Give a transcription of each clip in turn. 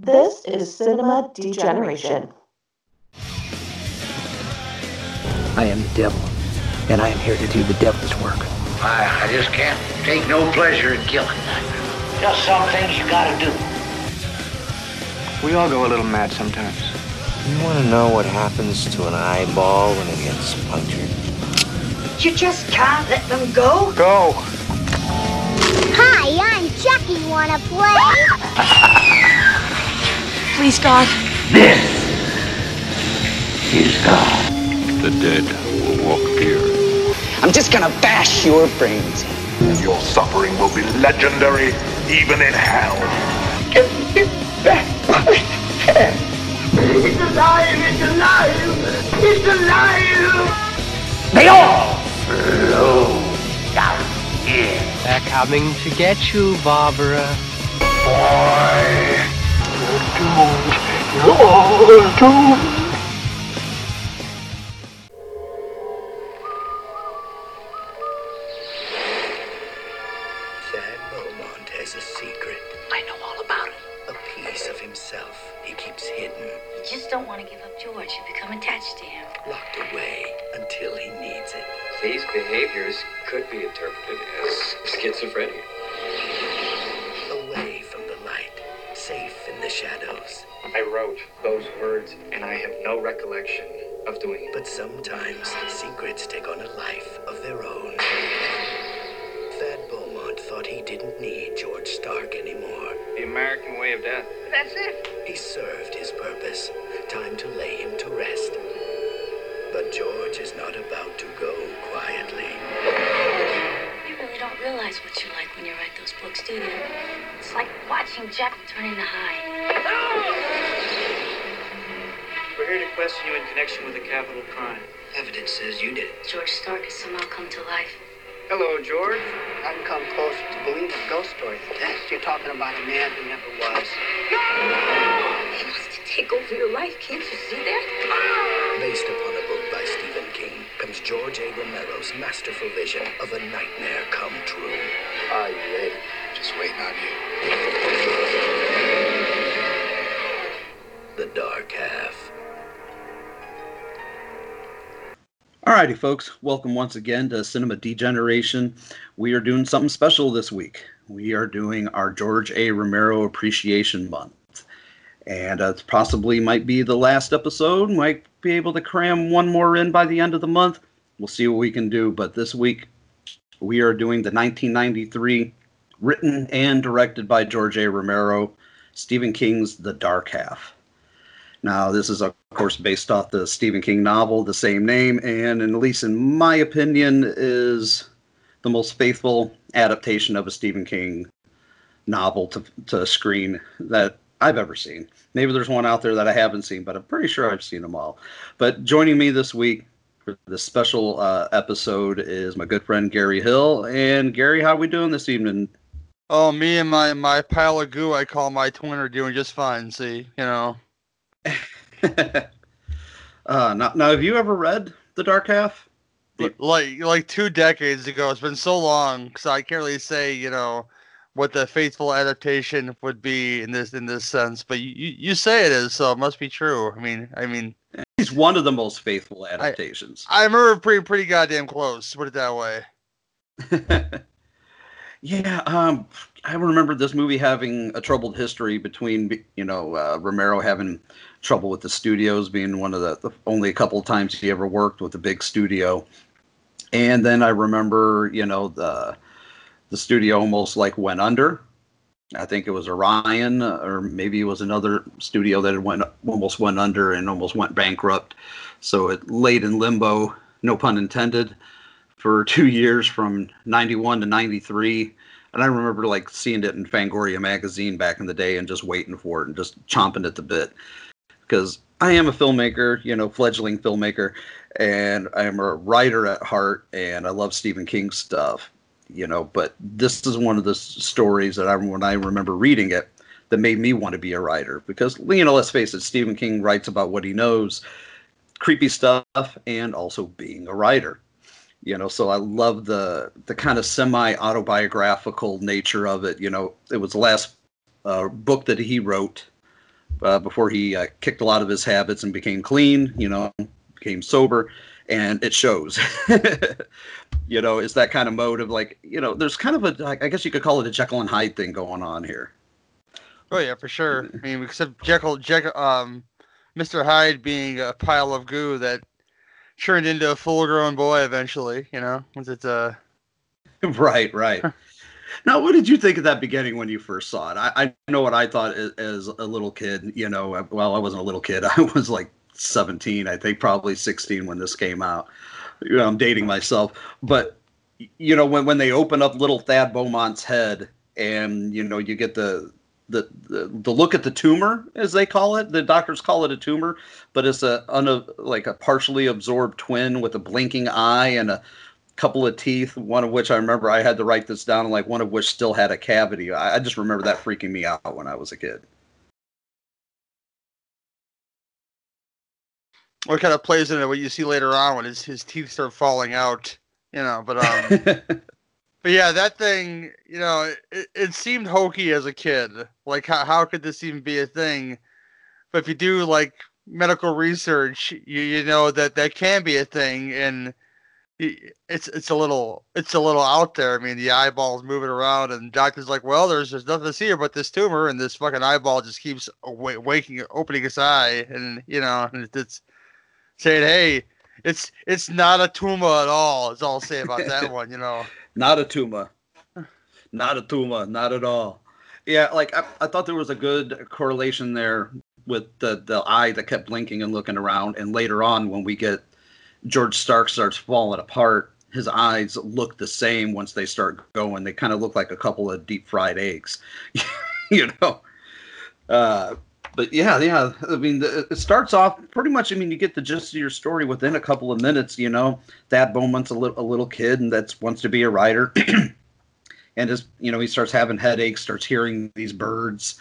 This is Cinema Degeneration. I am the devil, and I am here to do the devil's work. I, I just can't take no pleasure in killing. Just some things you gotta do. We all go a little mad sometimes. You want to know what happens to an eyeball when it gets punctured? You just can't let them go. Go! Hi, I'm Jackie. Wanna play? Please, God. This is God. The dead will walk here. I'm just gonna bash your brains. Your suffering will be legendary, even in hell. Get it back my head. It's alive! It's alive! It's alive! They all flow down here. They're coming to get you, Barbara. Boy, you're doomed. You're doomed. Connection with a capital crime. Evidence says you did it. George Stark has somehow come to life. Hello, George. I've come close to believing a ghost story. Yes, you're talking about a man who never was. He wants to take over your life. Can't you see that? Based upon a book by Stephen King, comes George A. Romero's masterful vision of a nightmare come true. Are you ready? Just waiting on you. Alrighty, folks, welcome once again to Cinema Degeneration. We are doing something special this week. We are doing our George A. Romero Appreciation Month. And uh, possibly might be the last episode. Might be able to cram one more in by the end of the month. We'll see what we can do. But this week, we are doing the 1993, written and directed by George A. Romero, Stephen King's The Dark Half. Now, this is, of course, based off the Stephen King novel, the same name, and at least in my opinion, is the most faithful adaptation of a Stephen King novel to, to screen that I've ever seen. Maybe there's one out there that I haven't seen, but I'm pretty sure I've seen them all. But joining me this week for this special uh, episode is my good friend Gary Hill. And Gary, how are we doing this evening? Oh, me and my my pile of goo I call my twin are doing just fine. See, you know. uh, now, now, have you ever read The Dark Half? Like like two decades ago. It's been so long so I can't really say you know what the faithful adaptation would be in this in this sense. But you you, say it is, so it must be true. I mean I mean. He's one of the most faithful adaptations. I, I remember pretty pretty goddamn close. Put it that way. yeah, um, I remember this movie having a troubled history between, you know, uh, Romero having trouble with the studios, being one of the, the only a couple of times he ever worked with a big studio, and then I remember, you know, the the studio almost like went under. I think it was Orion, or maybe it was another studio that went almost went under and almost went bankrupt. So it laid in limbo, no pun intended, for two years from '91 to '93. And I remember like seeing it in Fangoria magazine back in the day and just waiting for it and just chomping at the bit because I am a filmmaker, you know, fledgling filmmaker, and I am a writer at heart, and I love Stephen King stuff, you know. But this is one of the stories that I, when I remember reading it, that made me want to be a writer because, you know, let's face it, Stephen King writes about what he knows, creepy stuff, and also being a writer. You know, so I love the the kind of semi autobiographical nature of it. You know, it was the last uh, book that he wrote uh, before he uh, kicked a lot of his habits and became clean. You know, became sober, and it shows. you know, it's that kind of mode of like, you know, there's kind of a, I guess you could call it a Jekyll and Hyde thing going on here. Oh yeah, for sure. I mean, except Jekyll, Jekyll, um, Mr. Hyde being a pile of goo that turned into a full-grown boy eventually. You know, was it? Uh... right, right. Now, what did you think of that beginning when you first saw it? I, I know what I thought as, as a little kid. You know, well, I wasn't a little kid. I was like 17, I think, probably 16 when this came out. You know, I'm dating myself, but you know, when when they open up little Thad Beaumont's head, and you know, you get the the, the, the look at the tumor, as they call it. The doctors call it a tumor, but it's a un, like a partially absorbed twin with a blinking eye and a couple of teeth. One of which I remember I had to write this down, like one of which still had a cavity. I, I just remember that freaking me out when I was a kid. What kind of plays into what you see later on when his his teeth start falling out, you know? But um. But yeah, that thing, you know, it, it seemed hokey as a kid. Like, how, how could this even be a thing? But if you do like medical research, you you know that that can be a thing, and it's it's a little it's a little out there. I mean, the eyeball's moving around, and doctor's like, well, there's there's nothing to see here but this tumor, and this fucking eyeball just keeps w- waking, opening its eye, and you know, and it's saying, hey, it's it's not a tumor at all. Is all I'll say about that one, you know. Not a tumor. Not a tumor. Not at all. Yeah, like I, I thought there was a good correlation there with the the eye that kept blinking and looking around, and later on when we get George Stark starts falling apart, his eyes look the same once they start going. They kind of look like a couple of deep fried eggs, you know. Uh, but yeah, yeah. I mean, it starts off pretty much. I mean, you get the gist of your story within a couple of minutes. You know, Thad Beaumont's a little a little kid and that wants to be a writer, and his you know he starts having headaches, starts hearing these birds,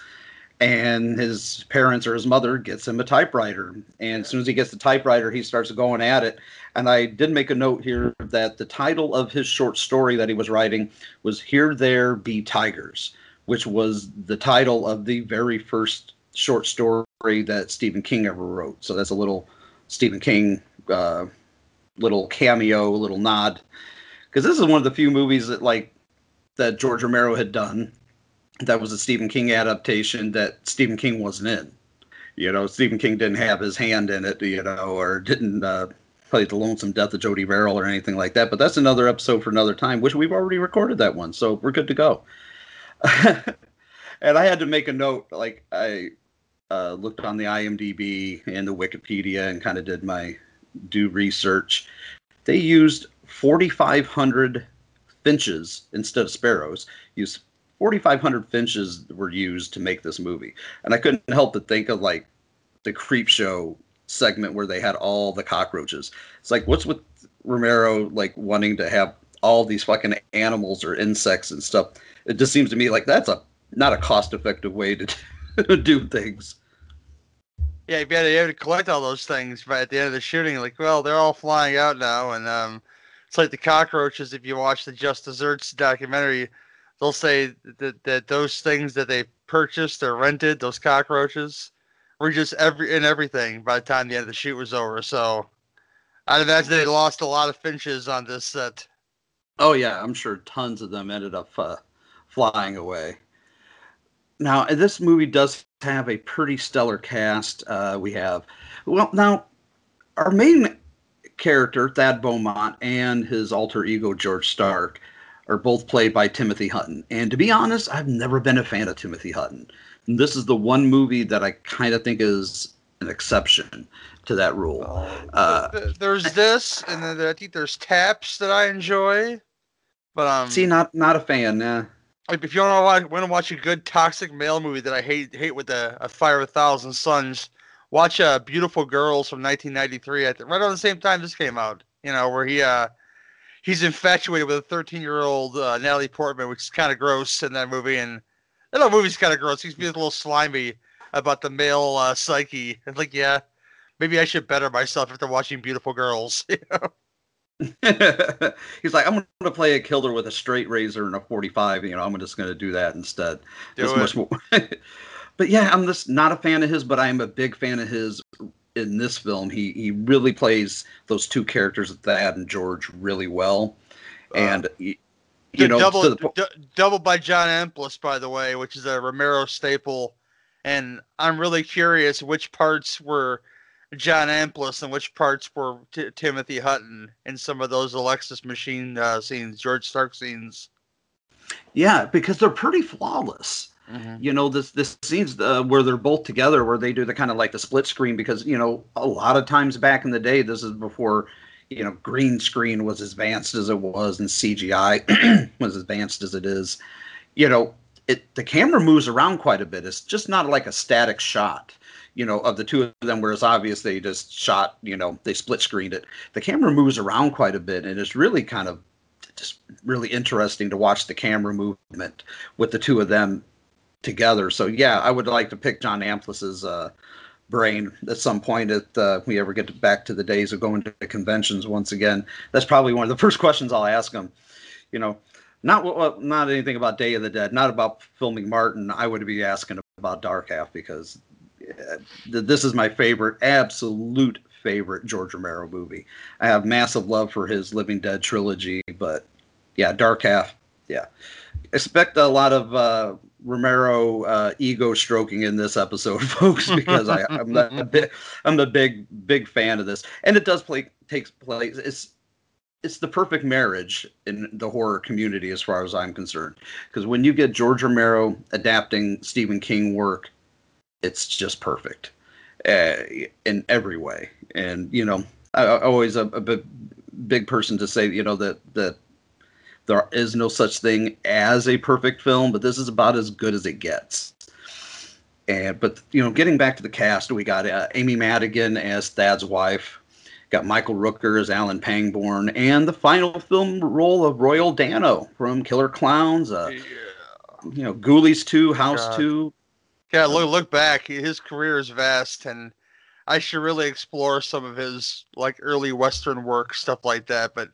and his parents or his mother gets him a typewriter. And as soon as he gets the typewriter, he starts going at it. And I did make a note here that the title of his short story that he was writing was "Here There Be Tigers," which was the title of the very first short story that Stephen King ever wrote. So that's a little Stephen King uh, little cameo, little nod, because this is one of the few movies that like that George Romero had done that was a Stephen King adaptation that Stephen King wasn't in. You know, Stephen King didn't have his hand in it, you know, or didn't uh, play the lonesome death of Jody Verrill or anything like that. But that's another episode for another time, which we've already recorded that one, so we're good to go. and I had to make a note, like I uh, looked on the IMDb and the Wikipedia and kind of did my due research. They used 4,500 finches instead of sparrows. Used 4,500 finches were used to make this movie, and I couldn't help but think of like the Creepshow segment where they had all the cockroaches. It's like, what's with Romero like wanting to have all these fucking animals or insects and stuff? It just seems to me like that's a not a cost effective way to do things. Yeah, you had, to, you had to collect all those things but at the end of the shooting. Like, well, they're all flying out now, and um, it's like the cockroaches. If you watch the Just Desserts documentary, they'll say that, that those things that they purchased or rented, those cockroaches, were just every in everything by the time the end of the shoot was over. So I'd imagine they lost a lot of finches on this set. Oh yeah, I'm sure tons of them ended up uh, flying away. Now, this movie does have a pretty stellar cast. Uh, we have, well, now, our main character, Thad Beaumont, and his alter ego, George Stark, are both played by Timothy Hutton. And to be honest, I've never been a fan of Timothy Hutton. And this is the one movie that I kind of think is an exception to that rule. Uh, there's this, and then I think there's Taps that I enjoy. But um, see, not not a fan. Nah if you want to watch, want to watch a good toxic male movie that I hate hate with a, a fire of a thousand suns, watch uh, Beautiful Girls from 1993. At the, right around the same time this came out. You know where he uh he's infatuated with a 13 year old uh, Natalie Portman, which is kind of gross in that movie. And that whole movie's kind of gross. He's being a little slimy about the male uh, psyche. It's like, yeah, maybe I should better myself after watching Beautiful Girls. You know? He's like, I'm going to play a killer with a straight razor and a 45. You know, I'm just going to do that instead. Do much more. but yeah, I'm just not a fan of his, but I am a big fan of his in this film. He he really plays those two characters, Thad and George, really well, uh, and you, you know, double, d- double by John Amplas, by the way, which is a Romero staple, and I'm really curious which parts were John Amplas and which parts were T- Timothy Hutton in some of those Alexis Machine uh, scenes, George Stark scenes. Yeah, because they're pretty flawless. Mm-hmm. You know, this this scenes uh, where they're both together, where they do the kind of like the split screen, because you know a lot of times back in the day, this is before you know green screen was as advanced as it was, and CGI was as advanced as it is. You know, it the camera moves around quite a bit. It's just not like a static shot. You know, of the two of them, whereas obvious they just shot. You know, they split screened it. The camera moves around quite a bit, and it's really kind of just really interesting to watch the camera movement with the two of them together. So yeah, I would like to pick John Amplas's uh, brain at some point if uh, we ever get back to the days of going to conventions once again. That's probably one of the first questions I'll ask him. You know, not what, not anything about Day of the Dead, not about filming Martin. I would be asking about Dark Half because uh, this is my favorite, absolute favorite George Romero movie. I have massive love for his Living Dead trilogy, but yeah, Dark Half, yeah. Expect a lot of uh, Romero uh, ego stroking in this episode, folks, because I, I'm a big, I'm a big, big fan of this, and it does play takes place. It's it's the perfect marriage in the horror community, as far as I'm concerned. Because when you get George Romero adapting Stephen King work, it's just perfect uh, in every way. And you know, I, I always a, a big, big person to say, you know, that that there is no such thing as a perfect film, but this is about as good as it gets. And but you know, getting back to the cast, we got uh, Amy Madigan as Thad's wife, got Michael Rooker as Alan Pangborn, and the final film role of Royal Dano from Killer Clowns. Uh, yeah. You know, Ghoulies Two, House God. Two. Yeah, look look back. His career is vast, and I should really explore some of his like early Western work, stuff like that. But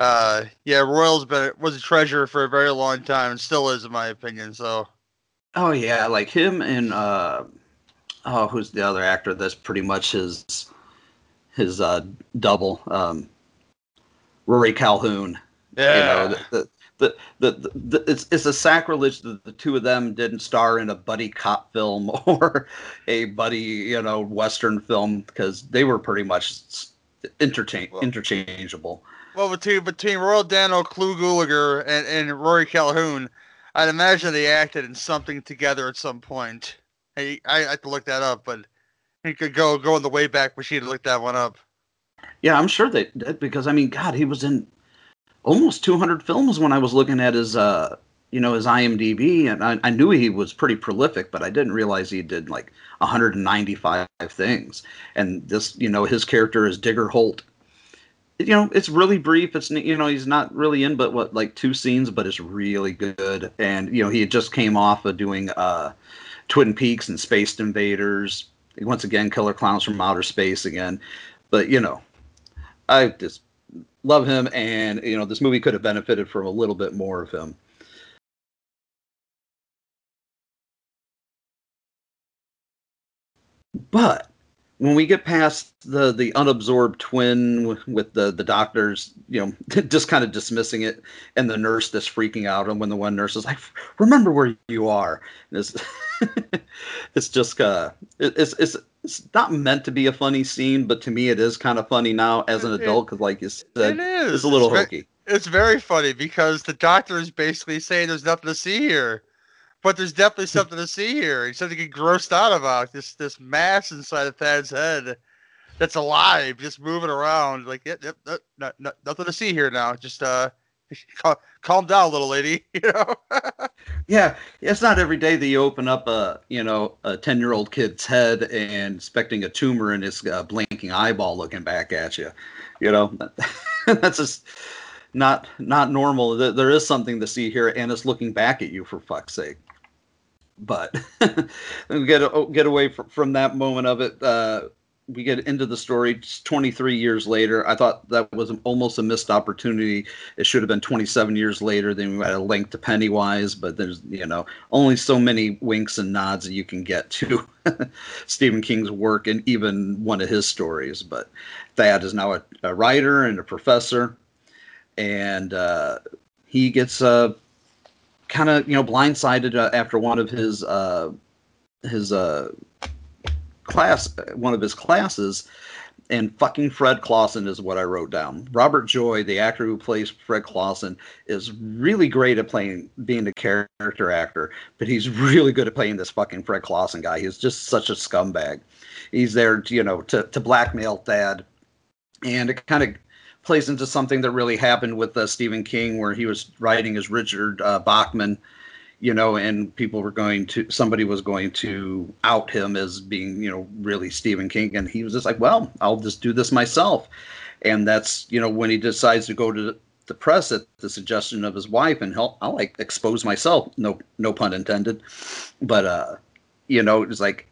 uh, yeah, Royal's been was a treasure for a very long time and still is, in my opinion. So. Oh yeah, like him and uh, oh, who's the other actor that's pretty much his his uh double, um, Rory Calhoun. Yeah. You know, the, the, the, the, the, it's it's a sacrilege that the two of them didn't star in a buddy cop film or a buddy you know western film because they were pretty much interchange well, interchangeable. Well, between between Royal Dano, Clu Gulager, and, and Rory Calhoun, I'd imagine they acted in something together at some point. Hey, I, I have to look that up, but he could go go in the Wayback Machine to look that one up. Yeah, I'm sure they did because I mean, God, he was in almost 200 films when I was looking at his, uh, you know, his IMDb, and I, I knew he was pretty prolific, but I didn't realize he did like 195 things. And this, you know, his character is Digger Holt you know it's really brief. It's you know he's not really in but what like two scenes but it's really good. And you know he just came off of doing uh twin peaks and space invaders. Once again killer clowns from outer space again. But you know i just love him and you know this movie could have benefited from a little bit more of him. But when we get past the the unabsorbed twin with, with the the doctors, you know, just kind of dismissing it, and the nurse that's freaking out, and when the one nurse is like, "Remember where you are," it's it's just uh, it's it's it's not meant to be a funny scene, but to me it is kind of funny now as an adult because, like you said, it is. It's a little it's hokey. It's very funny because the doctor is basically saying there's nothing to see here but there's definitely something to see here. He's something to get grossed out about. This this mass inside of Thad's head that's alive, just moving around. Like, yep, yep, yep not, not, nothing to see here now. Just uh, calm, calm down, little lady. You know. yeah, it's not every day that you open up a you know a ten year old kid's head and expecting a tumor in his uh, blinking eyeball looking back at you. You know, that's just not not normal. There is something to see here, and it's looking back at you for fuck's sake but get get away from, from that moment of it. Uh, we get into the story 23 years later. I thought that was almost a missed opportunity. It should have been 27 years later. Then we had a link to Pennywise, but there's you know only so many winks and nods that you can get to Stephen King's work and even one of his stories. But Thad is now a, a writer and a professor, and uh, he gets uh, kind of you know blindsided uh, after one of his uh, his uh, class, one of his classes, and fucking Fred Clawson is what I wrote down. Robert Joy, the actor who plays Fred Clawson, is really great at playing being a character actor, but he's really good at playing this fucking Fred Clawson guy. He's just such a scumbag. He's there, you know, to to blackmail Thad, and it kind of plays into something that really happened with uh, Stephen King, where he was writing as Richard uh, Bachman you know, and people were going to somebody was going to out him as being, you know, really Stephen King, and he was just like, well, I'll just do this myself, and that's you know when he decides to go to the press at the suggestion of his wife, and he'll I'll like expose myself, no no pun intended, but uh, you know, it was like.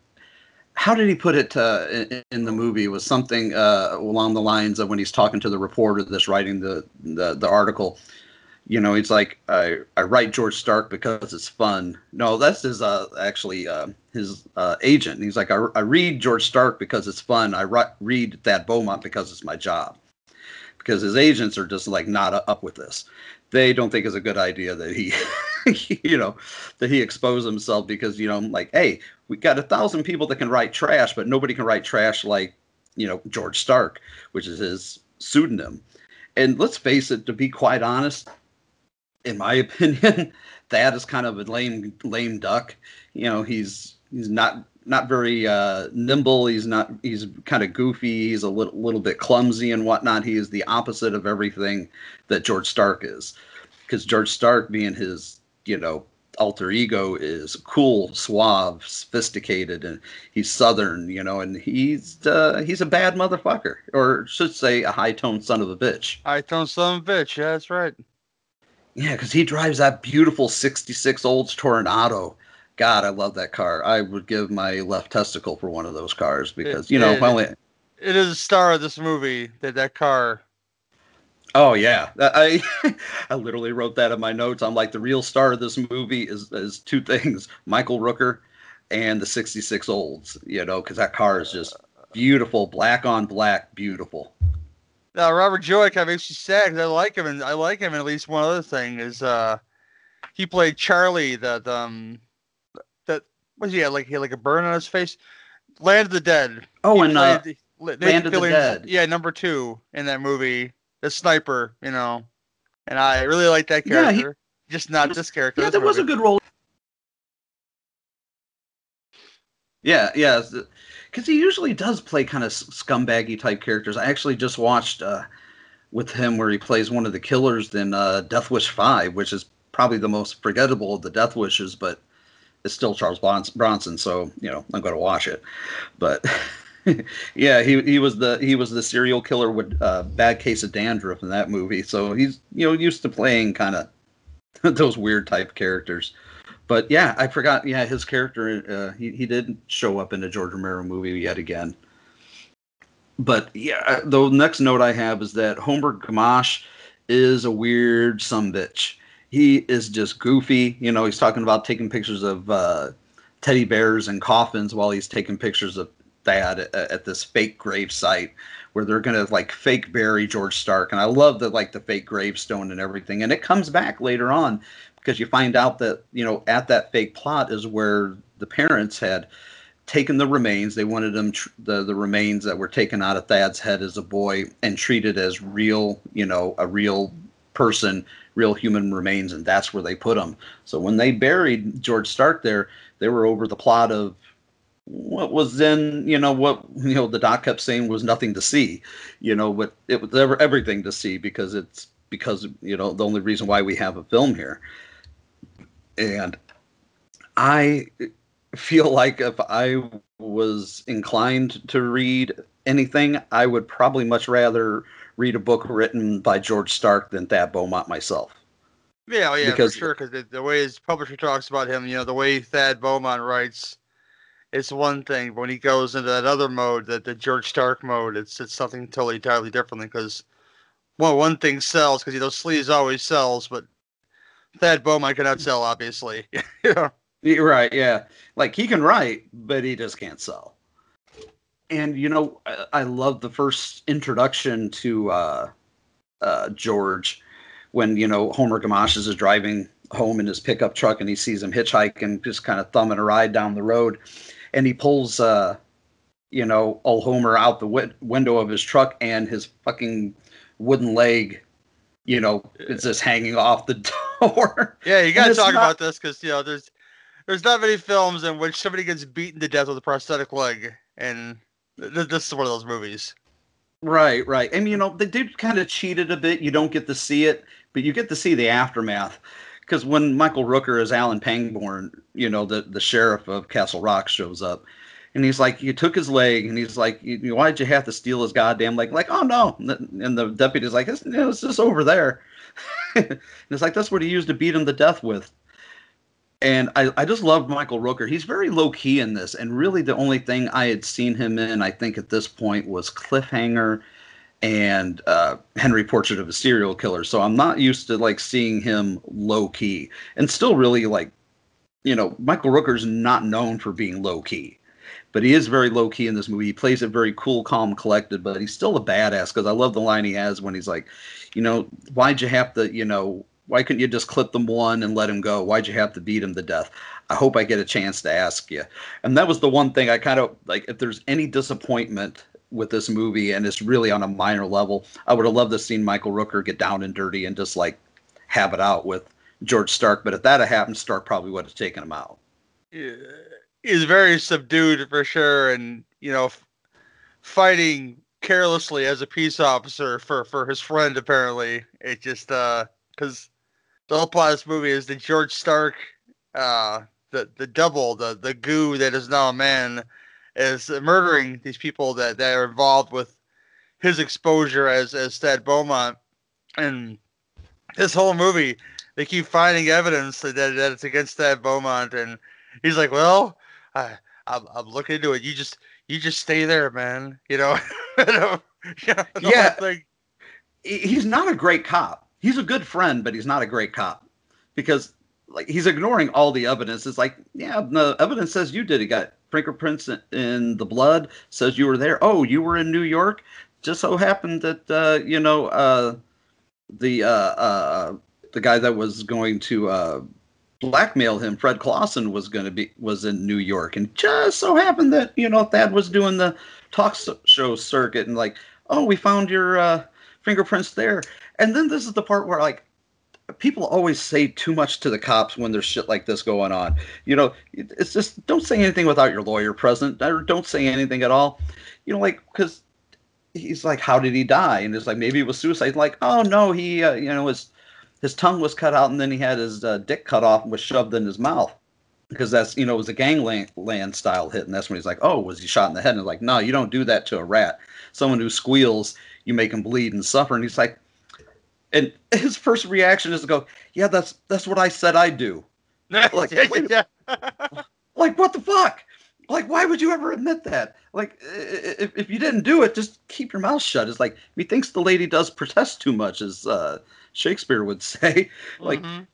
How did he put it uh, in, in, the movie? Was something uh, along the lines of when he's talking to the reporter that's writing the, the, the article you know, he's like, I, I write George Stark because it's fun. No, that's his uh, actually uh, his uh, agent. He's like, I, I read George Stark because it's fun. I ri- read Thad Beaumont because it's my job. Because his agents are just like not up with this. They don't think it's a good idea that he, you know, that he expose himself because you know, like, hey, we got a thousand people that can write trash, but nobody can write trash like, you know, George Stark, which is his pseudonym. And let's face it, to be quite honest, in my opinion, that is kind of a lame lame duck. You know, he's he's not not very uh, nimble. He's not. He's kind of goofy. He's a little little bit clumsy and whatnot. He is the opposite of everything that George Stark is, because George Stark, being his you know alter ego, is cool, suave, sophisticated, and he's southern. You know, and he's uh, he's a bad motherfucker, or should say a high toned son of a bitch. High toned son of a bitch. Yeah, that's right. Yeah, because he drives that beautiful 66 Olds Toronado. God, I love that car. I would give my left testicle for one of those cars because, it, you know, it, only... it is a star of this movie that that car. Oh yeah, I I literally wrote that in my notes. I'm like the real star of this movie is is two things: Michael Rooker and the 66 Olds. You know, because that car is just beautiful, black on black, beautiful. Now Robert Joy kind of makes you sad because I like him, and I like him. And at least one other thing is, uh, he played Charlie. That um, that was he had like he had like a burn on his face. Land of the Dead. Oh, he and uh, the, Land of the Dead. Yeah, number two in that movie, the sniper. You know, and I really like that character. Yeah, he, Just not this character. Yeah, that was a good role. Yeah, yeah because he usually does play kind of scumbaggy type characters. I actually just watched uh, with him where he plays one of the killers in uh, Death Wish Five, which is probably the most forgettable of the Death Wishes, but it's still Charles Bronson, so you know I'm going to watch it. But yeah, he he was the he was the serial killer with uh, bad case of dandruff in that movie, so he's you know used to playing kind of those weird type characters but yeah, I forgot. Yeah, his character uh, he he did show up in a George Romero movie yet again. But yeah, uh, the next note I have is that Homer Gamache is a weird some bitch. He is just goofy. You know, he's talking about taking pictures of uh, teddy bears and coffins while he's taking pictures of Thad at, this fake grave site where they're gonna like fake bury George Stark. And I love the like the fake gravestone and everything. And it comes back later on because you find out that you know at that fake plot is where the parents had taken the remains. They wanted them tr- the the remains that were taken out of Thad's head as a boy and treated as real, you know, a real person, real human remains, and that's where they put them. So when they buried George Stark there, they were over the plot of what was then, you know, what you know the doc kept saying was nothing to see, you know, but it was ever everything to see because it's because you know the only reason why we have a film here and I feel like if I was inclined to read anything, I would probably much rather read a book written by George Stark than Thad Beaumont myself. Yeah, oh, yeah, because, for sure. Because the, the, way his publisher talks about him, you know, the way Thad Beaumont writes, it's one thing. But when he goes into that other mode, that the George Stark mode, it's it's something totally entirely different. Because well, one thing sells because you know sleaze always sells, but Thad Beaumont cannot sell, obviously. You're right, yeah. Like he can write, but he just can't sell. And you know, I, I love the first introduction to uh, uh, George when you know Homer Gamaches is driving home in his pickup truck and he sees him hitchhiking, just kind of thumbing a ride down the road, and he pulls, uh, you know, old Homer out the wi- window of his truck and his fucking wooden leg, you know, is just hanging off the door. Yeah, you got to talk not- about this because you know there's there's not many films in which somebody gets beaten to death with a prosthetic leg, and th- this is one of those movies. Right, right. And you know, they did kind of cheat it a bit. You don't get to see it, but you get to see the aftermath. Because when Michael Rooker as Alan Pangborn, you know, the, the sheriff of Castle Rock shows up, and he's like, "You took his leg," and he's like, you- "Why'd you have to steal his goddamn leg?" Like, "Oh no!" And the, deputy's like, "It's, it's just over there." and it's like that's what he used to beat him to death with. And I, I just love Michael Rooker. He's very low key in this, and really the only thing I had seen him in, I think at this point, was Cliffhanger and uh, Henry Portrait of a Serial Killer. So I'm not used to like seeing him low key, and still really like, you know, Michael Rooker's not known for being low key, but he is very low key in this movie. He plays it very cool, calm, collected, but he's still a badass. Because I love the line he has when he's like, you know, why'd you have to, you know, why couldn't you just clip them one and let him go? Why'd you have to beat him to death? I hope I get a chance to ask you. And that was the one thing I kind of like. If there's any disappointment with this movie, and it's really on a minor level, I would have loved to seen Michael Rooker get down and dirty and just like have it out with George Stark. But if that had happened, Stark probably would have taken him out. He's very subdued for sure, and you know, f- fighting carelessly as a peace officer for for his friend. Apparently, it just uh because the whole plot of this movie is that George Stark, uh, the the double, the the goo that is now a man, is murdering these people that that are involved with his exposure as as Thad Beaumont, and this whole movie they keep finding evidence that, that it's against Thad Beaumont, and he's like, "Well, I, I'm, I'm looking into it. You just you just stay there, man. You know." you know, you know, the whole Yeah. thing. he- he's not a great cop. He's a good friend, but he's not a great cop because like he's ignoring all the evidence. It's like, yeah, the evidence says you did it. Got fingerprints in- the blood. Says you were there. Oh, you were in New York. Just so happened that uh, you know uh, the uh, uh, the guy that was going to uh, blackmail him, Fred Clawson, was going to be was in New York, and just so happened that you know Thad was doing the talk show circuit, and like, oh, we found your uh, fingerprints there. And then this is the part where like people always say too much to the cops when there's shit like this going on. You know, it's just don't say anything without your lawyer present, or don't say anything at all. You know, like because he's like, how did he die? And it's like maybe it was suicide. Like, oh no, he uh, you know his his tongue was cut out and then he had his uh, dick cut off and was shoved in his mouth because that's you know it was a gangland land style hit and that's when he's like oh was he shot in the head and like no you don't do that to a rat someone who squeals you make him bleed and suffer and he's like and his first reaction is to go yeah that's that's what i said i'd do. Like Yeah, like what the fuck? Like why would you ever admit that? Like i- i- if, if you didn't do it just keep your mouth shut. It's like he thinks the lady does protest too much as uh shakespeare would say. Like Mhm.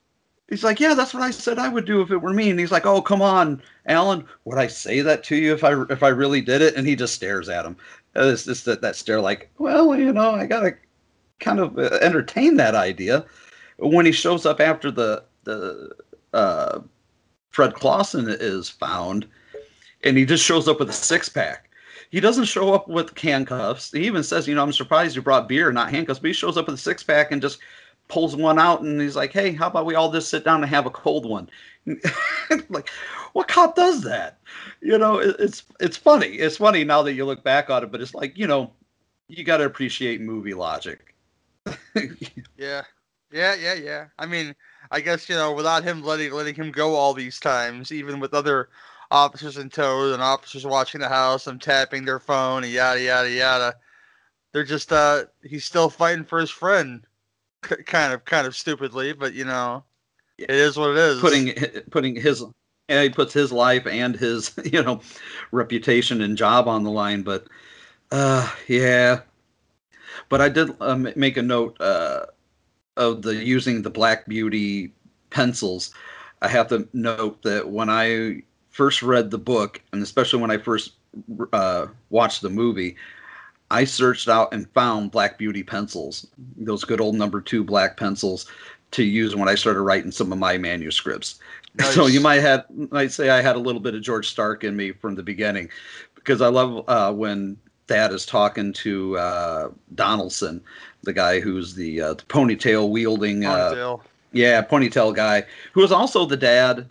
he's like yeah that's what i said i would do if it were me. And he's like oh come on alan. Would i say that to you if i if i really did it? And he just stares at him. Uh, it's just that, that stare like well you know i gotta kind of uh, entertain that idea when he shows up after the the uh fred clawson is found and he just shows up with a six pack he doesn't show up with handcuffs. He even says you know i'm surprised you brought beer not handcuffs but he shows up with a six pack and just pulls one out and he's like hey how about we all just sit down and have a cold one? Like what cop does that? You know it, it's it's funny. It's funny now that you look back on it but it's like you know you got to appreciate movie logic Yeah, yeah, yeah, yeah. I mean, I guess you know, without him letting letting him go all these times, even with other officers in tow and officers watching the house and tapping their phone and yada yada yada, they're just uh, he's still fighting for his friend, kind of kind of stupidly, but you know, it is what it is. putting putting his yeah, he puts his life and his you know reputation and job on the line. But uh, yeah, but I did uh, make a note uh, of the using the Black Beauty pencils. I have to note that when I first read the book, and especially when I first uh, watched the movie, I searched out and found Black Beauty pencils, those good old number two black pencils to use when I started writing some of my manuscripts. Nice. So you might have might say I had a little bit of George Stark in me from the beginning, because I love uh, when Thad is talking to uh, Donaldson, the guy who's the, uh, the ponytail wielding, uh, ponytail. yeah, ponytail guy, who is also the dad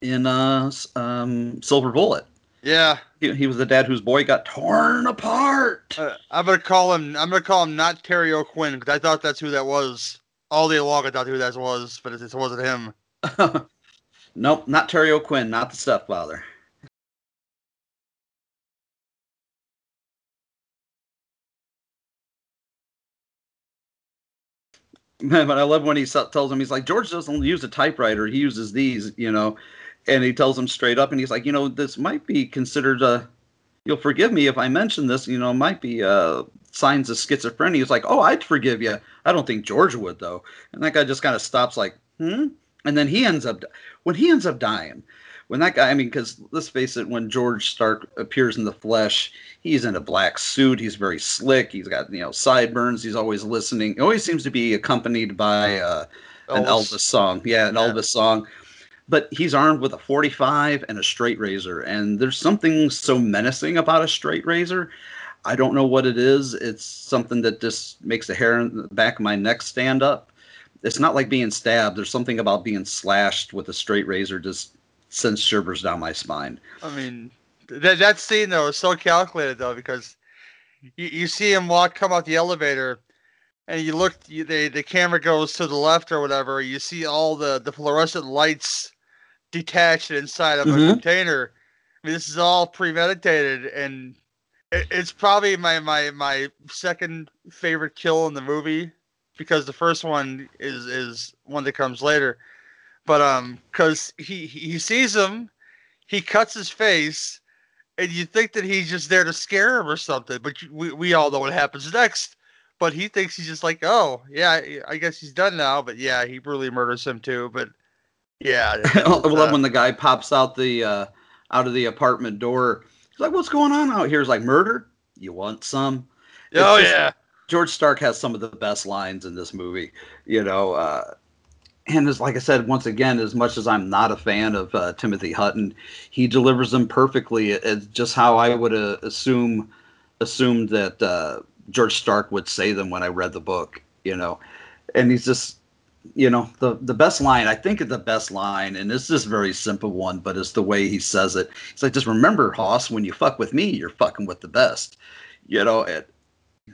in uh, um, Silver Bullet. Yeah, he, he, was the dad whose boy got torn apart. Uh, I'm gonna call him. I'm gonna call him not Terry O'Quinn because I thought that's who that was all day long. I thought who that was, but it, it wasn't him. nope, not Terry O'Quinn, not the stepfather. but I love when he tells him he's like George doesn't use a typewriter; he uses these, you know and he tells him straight up, and he's like, you know, this might be considered a. You'll forgive me if I mention this. You know, might be uh, signs of schizophrenia. He's like, oh, I'd forgive you. I don't think George would though. And that guy just kind of stops, like, hmm. And then he ends up when he ends up dying. When that guy, I mean, because let's face it, when George Stark appears in the flesh, he's in a black suit. He's very slick. He's got you know sideburns. He's always listening. He always seems to be accompanied by uh, an Elvis song. Yeah, an yeah. Elvis song but he's armed with a 45 and a straight razor and there's something so menacing about a straight razor i don't know what it is it's something that just makes the hair in the back of my neck stand up it's not like being stabbed there's something about being slashed with a straight razor just sends shivers down my spine i mean that, that scene though is so calculated though because you, you see him walk come out the elevator and you look you, the the camera goes to the left or whatever you see all the the fluorescent lights detached inside of mm-hmm. a container. I mean, this is all premeditated, and it, it's probably my my my second favorite kill in the movie because the first one is is one that comes later. But um, because he he sees him, he cuts his face, and you think that he's just there to scare him or something. But you, we we all know what happens next. But he thinks he's just like, oh yeah, I guess he's done now. But yeah, he brutally murders him too. But yeah, I love uh, when the guy pops out the uh, out of the apartment door. He's like, "What's going on out here?" Is like murder. You want some? It's oh just, yeah. George Stark has some of the best lines in this movie. You know, uh, and as like I said once again, as much as I'm not a fan of uh, Timothy Hutton, he delivers them perfectly. It's just how I would uh, assume assumed that uh, George Stark would say them when I read the book. You know, and he's just you know the the best line i think it's the best line and it's just very simple one but it's the way he says it it's like just remember hoss when you fuck with me you're fucking with the best you know it,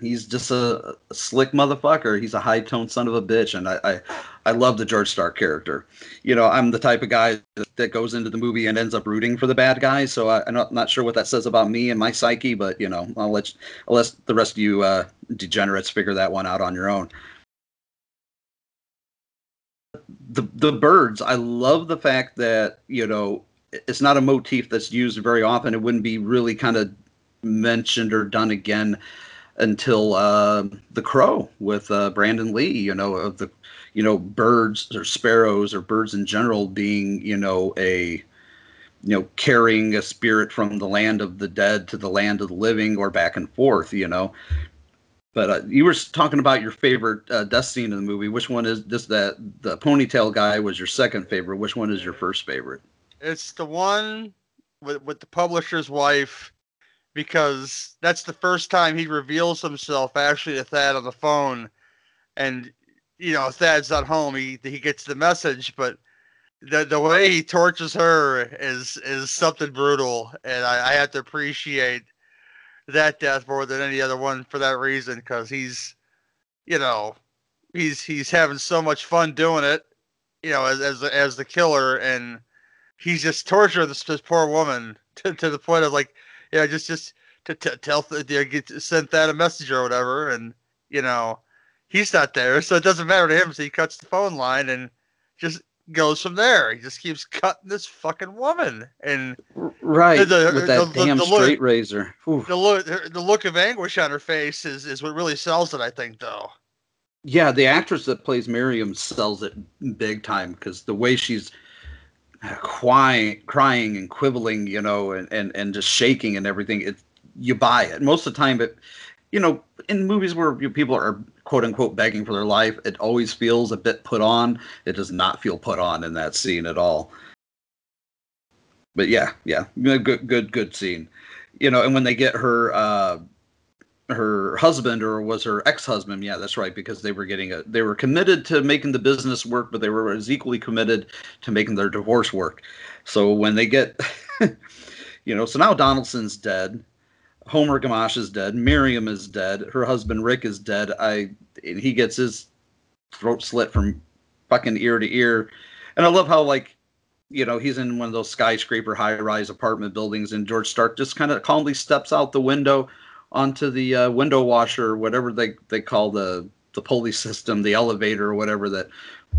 he's just a, slick motherfucker he's a high toned son of a bitch and I, I i love the george stark character you know i'm the type of guy that goes into the movie and ends up rooting for the bad guy so I, am not, not sure what that says about me and my psyche but you know i'll let i'll let the rest of you uh, degenerates figure that one out on your own the the birds. I love the fact that you know it's not a motif that's used very often. It wouldn't be really kind of mentioned or done again until uh, the crow with uh, Brandon Lee. You know of the you know birds or sparrows or birds in general being you know a you know carrying a spirit from the land of the dead to the land of the living or back and forth you know but uh, you were talking about your favorite uh, death scene in the movie. Which one is this? That the ponytail guy was your second favorite. Which one is your first favorite? It's the one with with the publisher's wife, because that's the first time he reveals himself actually to Thad on the phone, and you know Thad's not home. He he gets the message, but the the way he tortures her is is something brutal, and I, I have to appreciate that death more than any other one for that reason because he's, you know, he's he's having so much fun doing it, you know, as as as the killer, and he's just torturing this, this poor woman to, to the point of like, yeah, just just to, to tell get sent that a message or whatever, and you know, he's not there, so it doesn't matter to him. So he cuts the phone line and just goes from there. He just keeps cutting this fucking woman, and right the- the- with that the- damn the look- straight razor. Oof. the look the look of anguish on her face is is what really sells it. I think, though. Yeah, the actress that plays Miriam sells it big time because the way she's crying, crying and quibbling, you know, and, and, and just shaking and everything, it you buy it. Most of the time, it, you know, in movies where people are quote unquote begging for their life, it always feels a bit put on. It does not feel put on in that scene at all. But yeah, yeah, good, good, good scene. You know, and when they get her. uh her husband or was her ex-husband. Yeah that's right because they were getting a they were committed to making the business work but they were as equally committed to making their divorce work. So when they get you know so now donaldson's dead homer gamache is dead miriam is dead her husband rick is dead. I and he gets his throat slit from fucking ear to ear. And i love how like you know he's in one of those skyscraper high-rise apartment buildings and george stark just kind of calmly steps out the window onto the uh, window washer whatever they, they call the the pulley system, the elevator or whatever that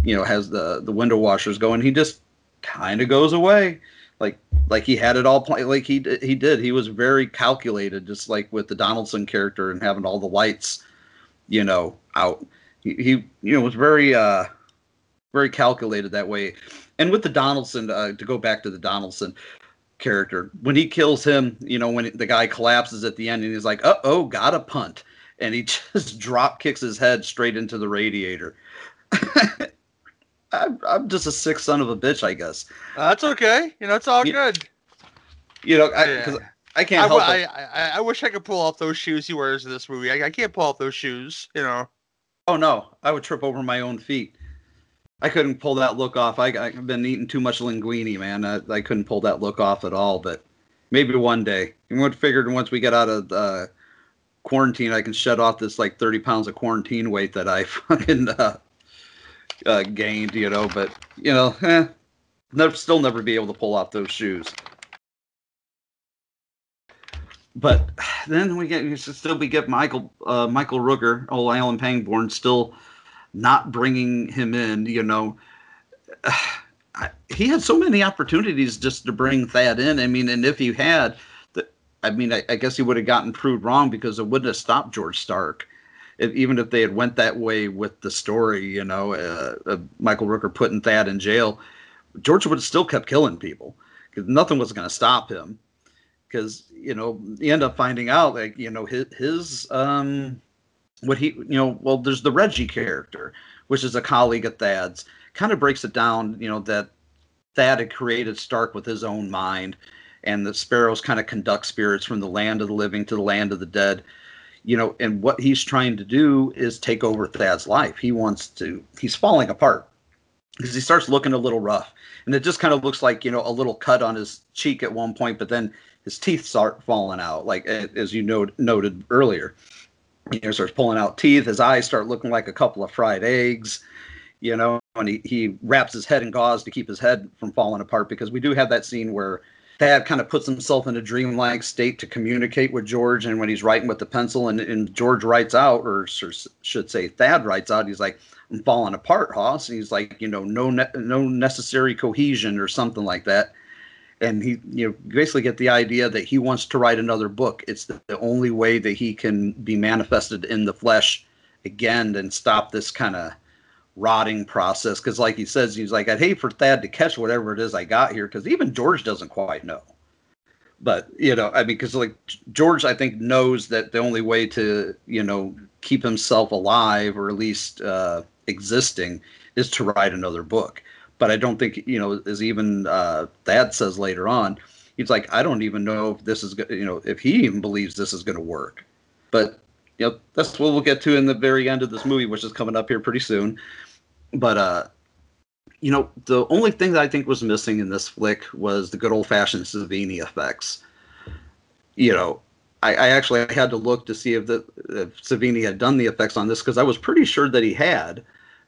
you know has the the window washers going. He just kind of goes away, like like he had it all planned. Like he he did. He was very calculated, just like with the Donaldson character and having all the lights, you know, out. He, he you know was very uh very calculated that way. And with the Donaldson, uh, to go back to the Donaldson, character. When he kills him, you know, when the guy collapses at the end and he's like, "Uh oh, got a punt," and he just drop kicks his head straight into the radiator. I'm, I'm just a sick son of a bitch, I guess. Uh, that's okay. You know, it's all You- good. You know, I, Yeah. I can't I, help. I, I, I wish I could pull off those shoes he wears in this movie. I, I can't pull off those shoes. You know. Oh no, I would trip over my own feet. I couldn't pull that look off. I, I've been eating too much linguine, man. I, I couldn't pull that look off at all. But maybe one day. And we figured once we get out of uh, quarantine, I can shed off this like 30 pounds of quarantine weight that I fucking uh, uh, gained, you know. But you know, eh, never, still never be able to pull off those shoes. But then we get we still we get Michael uh, Michael Rooker, old Alan Pangborn, still not bringing him in. You know, he had so many opportunities just to bring Thad in. I mean, and if he had, the, I mean, I, I guess he would have gotten proved wrong because it wouldn't have stopped George Stark. If, even if they had went that way with the story, you know, uh, of Michael Rooker putting Thad in jail, George would have still kept killing people because nothing was going to stop him. Because you know, you end up finding out like you know his his um what he you know well there's the Reggie character which is a colleague of Thad's kind of breaks it down you know that Thad had created Stark with his own mind and the sparrows kind of conduct spirits from the land of the living to the land of the dead. You know and what he's trying to do is take over Thad's life. He wants to he's falling apart because he starts looking a little rough and it just kind of looks like you know a little cut on his cheek at one point but then his teeth start falling out like as you note, noted earlier know, starts pulling out teeth. His eyes start looking like a couple of fried eggs, you know, and he, he wraps his head in gauze to keep his head from falling apart because we do have that scene where Thad kind of puts himself in a dreamlike state to communicate with George. And when he's writing with the pencil and, and George writes out, or should say Thad writes out, he's like, I'm falling apart, Hoss. And he's like, you know, no, ne- no necessary cohesion or something like that and he you know basically get the idea that he wants to write another book. It's the, the only way that he can be manifested in the flesh again and stop this kind of rotting process. Because like he says he's like i'd hate for thad to catch whatever it is i got here because even george doesn't quite know. But you know i mean because like george i think knows that the only way to you know keep himself alive or at least uh, existing is to write another book but I don't think you know as even uh, Thad says later on. He's like, I don't even know if this is you know if he even believes this is going to work. But you know that's what we'll get to in the very end of this movie, which is coming up here pretty soon. But uh, you know the only thing that I think was missing in this flick was the good old fashioned Savini effects. You know, I, I actually had to look to see if the if Savini had done the effects on this because I was pretty sure that he had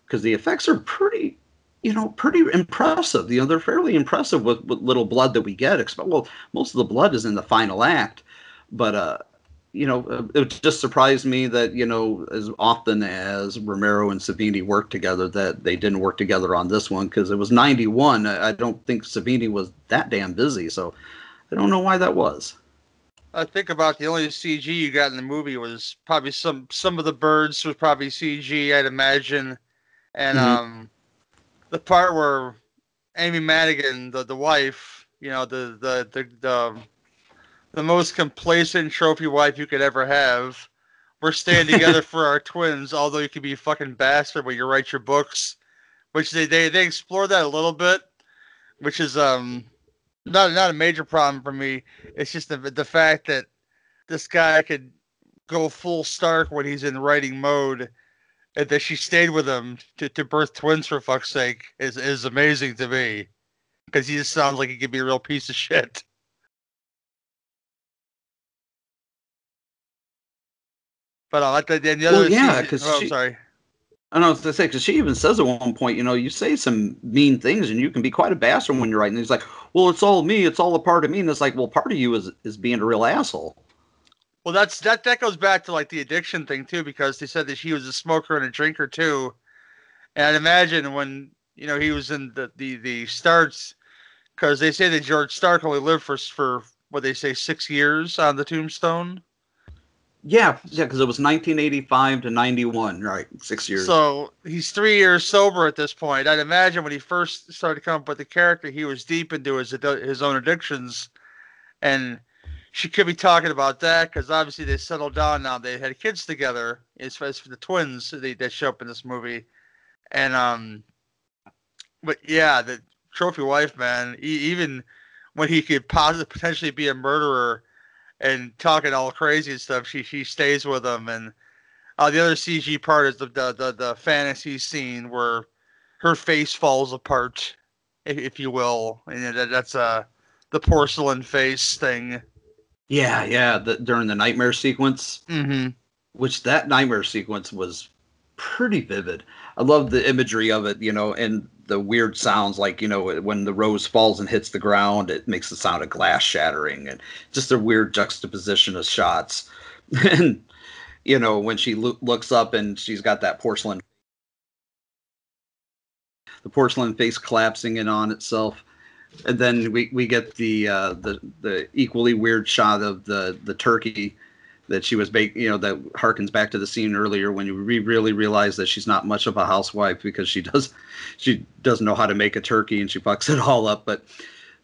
because the effects are pretty you know, pretty impressive. You know, they're fairly impressive with, with little blood that we get. Well, most of the blood is in the final act, but uh, you know, uh, it just surprised me that you know, as often as Romero and Savini worked together, that they didn't work together on this one because it was '91. I don't think Savini was that damn busy, so I don't know why that was. I think about the only CG you got in the movie was probably some some of the birds was probably CG, I'd imagine, and mm-hmm. um, the part where Amy Madigan, the the wife, you know, the the the the, the most complacent trophy wife you could ever have. We're staying together for our twins, although you could be a fucking bastard when you write your books, which they they they explore that a little bit, which is um not not a major problem for me. It's just the the fact that this guy could go full Stark when he's in writing mode, and that she stayed with him to, to birth twins for fuck's sake is is amazing to me, because he just sounds like he could be a real piece of shit. But I like that. the other, well, yeah, because oh, sorry. I know to say because she even says at one point, you know, you say some mean things and you can be quite a bastard when you're writing. And he's like, "Well, it's all me. It's all a part of me." And it's like, well, part of you is is being a real asshole. Well, that's that that goes back to like the addiction thing too, because they said that he was a smoker and a drinker too. And I'd imagine when you know he was in the the the starts, because they say that George Stark only lived for for what they say six years on the tombstone. Yeah, yeah, because it was 1985 to 91, right? Six years. So he's three years sober at this point. I'd imagine when he first started to come up with the character, he was deep into his his own addictions, and she could be talking about that because obviously they settled down now. They had kids together. As far as for the twins they, that show up in this movie, and um, but yeah, the trophy wife man, he, even when he could possibly potentially be a murderer and talking all crazy and stuff. She she stays with him, and uh, the other CG part is the, the the the fantasy scene where her face falls apart, if, if you will, and that, that's uh the porcelain face thing. Yeah, yeah. The, during the nightmare sequence, mm-hmm. which that nightmare sequence was pretty vivid. I love the imagery of it, you know, and the weird sounds like you know when the rose falls and hits the ground it makes the sound of glass shattering and just a weird juxtaposition of shots and you know when she lo- looks up and she's got that porcelain the porcelain face collapsing in on itself and then we, we get the uh, the the equally weird shot of the the turkey that she was baking, you know, that harkens back to the scene earlier when you re- really realize that she's not much of a housewife because she does, she doesn't know how to make a turkey and she fucks it all up. But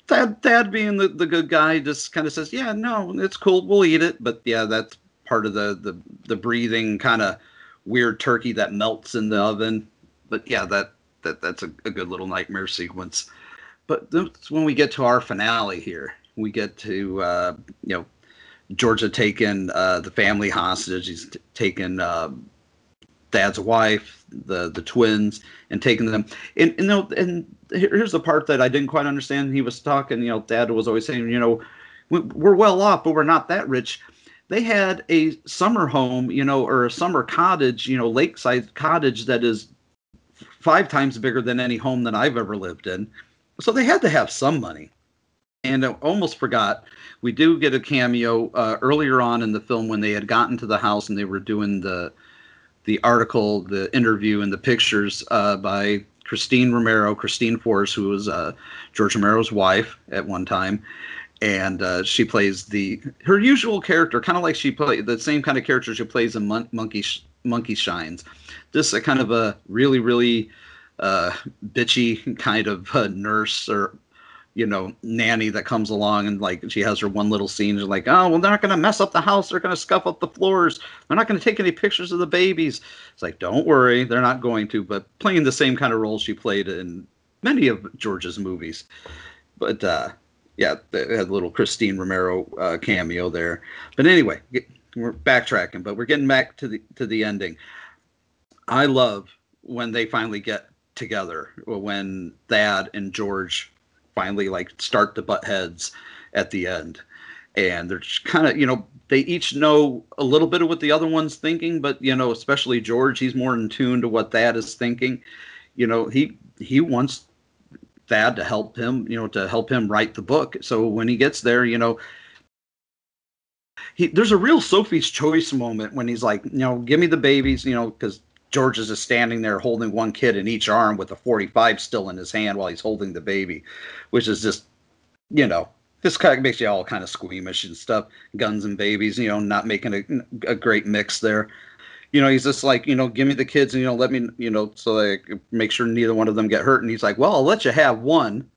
Thad, Thad being the, the good guy, just kind of says, yeah, no, it's cool, we'll eat it. But yeah, that's part of the the the breathing kind of weird turkey that melts in the oven. But yeah, that that that's a, a good little nightmare sequence. But that's when we get to our finale here. We get to uh, you know Georgia taking uh, the family hostage. He's t- taken uh, Thad's wife, the the twins, and taking them. And, and, you know, and here's the part that I didn't quite understand. He was talking. You know, dad was always saying, you know, we're well off, but we're not that rich. They had a summer home, you know, or a summer cottage, you know, lakeside cottage that is five times bigger than any home that I've ever lived in. So they had to have some money. And I almost forgot we do get a cameo uh, earlier on in the film when they had gotten to the house and they were doing the the article, the interview, and the pictures uh, by Christine Romero, Christine Forrest, who was uh, George Romero's wife at one time, and uh, she plays the her usual character, kind of like she played the same kind of character she plays in Mon- Monkey Monkey Shines. Just a kind of a really really uh, bitchy kind of nurse or you know, nanny that comes along and like she has her one little scene. She's like, oh, well, they're not going to mess up the house. They're going to scuff up the floors. They're not going to take any pictures of the babies. It's like, don't worry, they're not going to. But playing the same kind of role she played in many of George's movies. But uh, yeah, they had a little Christine Romero uh, cameo there. But anyway, we're backtracking, but we're getting back to the to the ending. I love when they finally get together when Thad and George finally like start to butt heads at the end. And they're just kind of you know they each know a little bit of what the other one's thinking but you know especially george he's more in tune to what thad is thinking. You know he he wants thad to help him you know to help him write the book. So when he gets there you know he there's a real Sophie's choice moment when he's like, you know, give me the babies, you know, because George is just standing there holding one kid in each arm with a 45 still in his hand while he's holding the baby, which is just, you know, this kind of makes you all kind of squeamish and stuff. Guns and babies, you know, not making a, a great mix there. You know, he's just like, you know, give me the kids and, you know, let me, you know, so I make sure neither one of them get hurt. And he's like, well, I'll let you have one.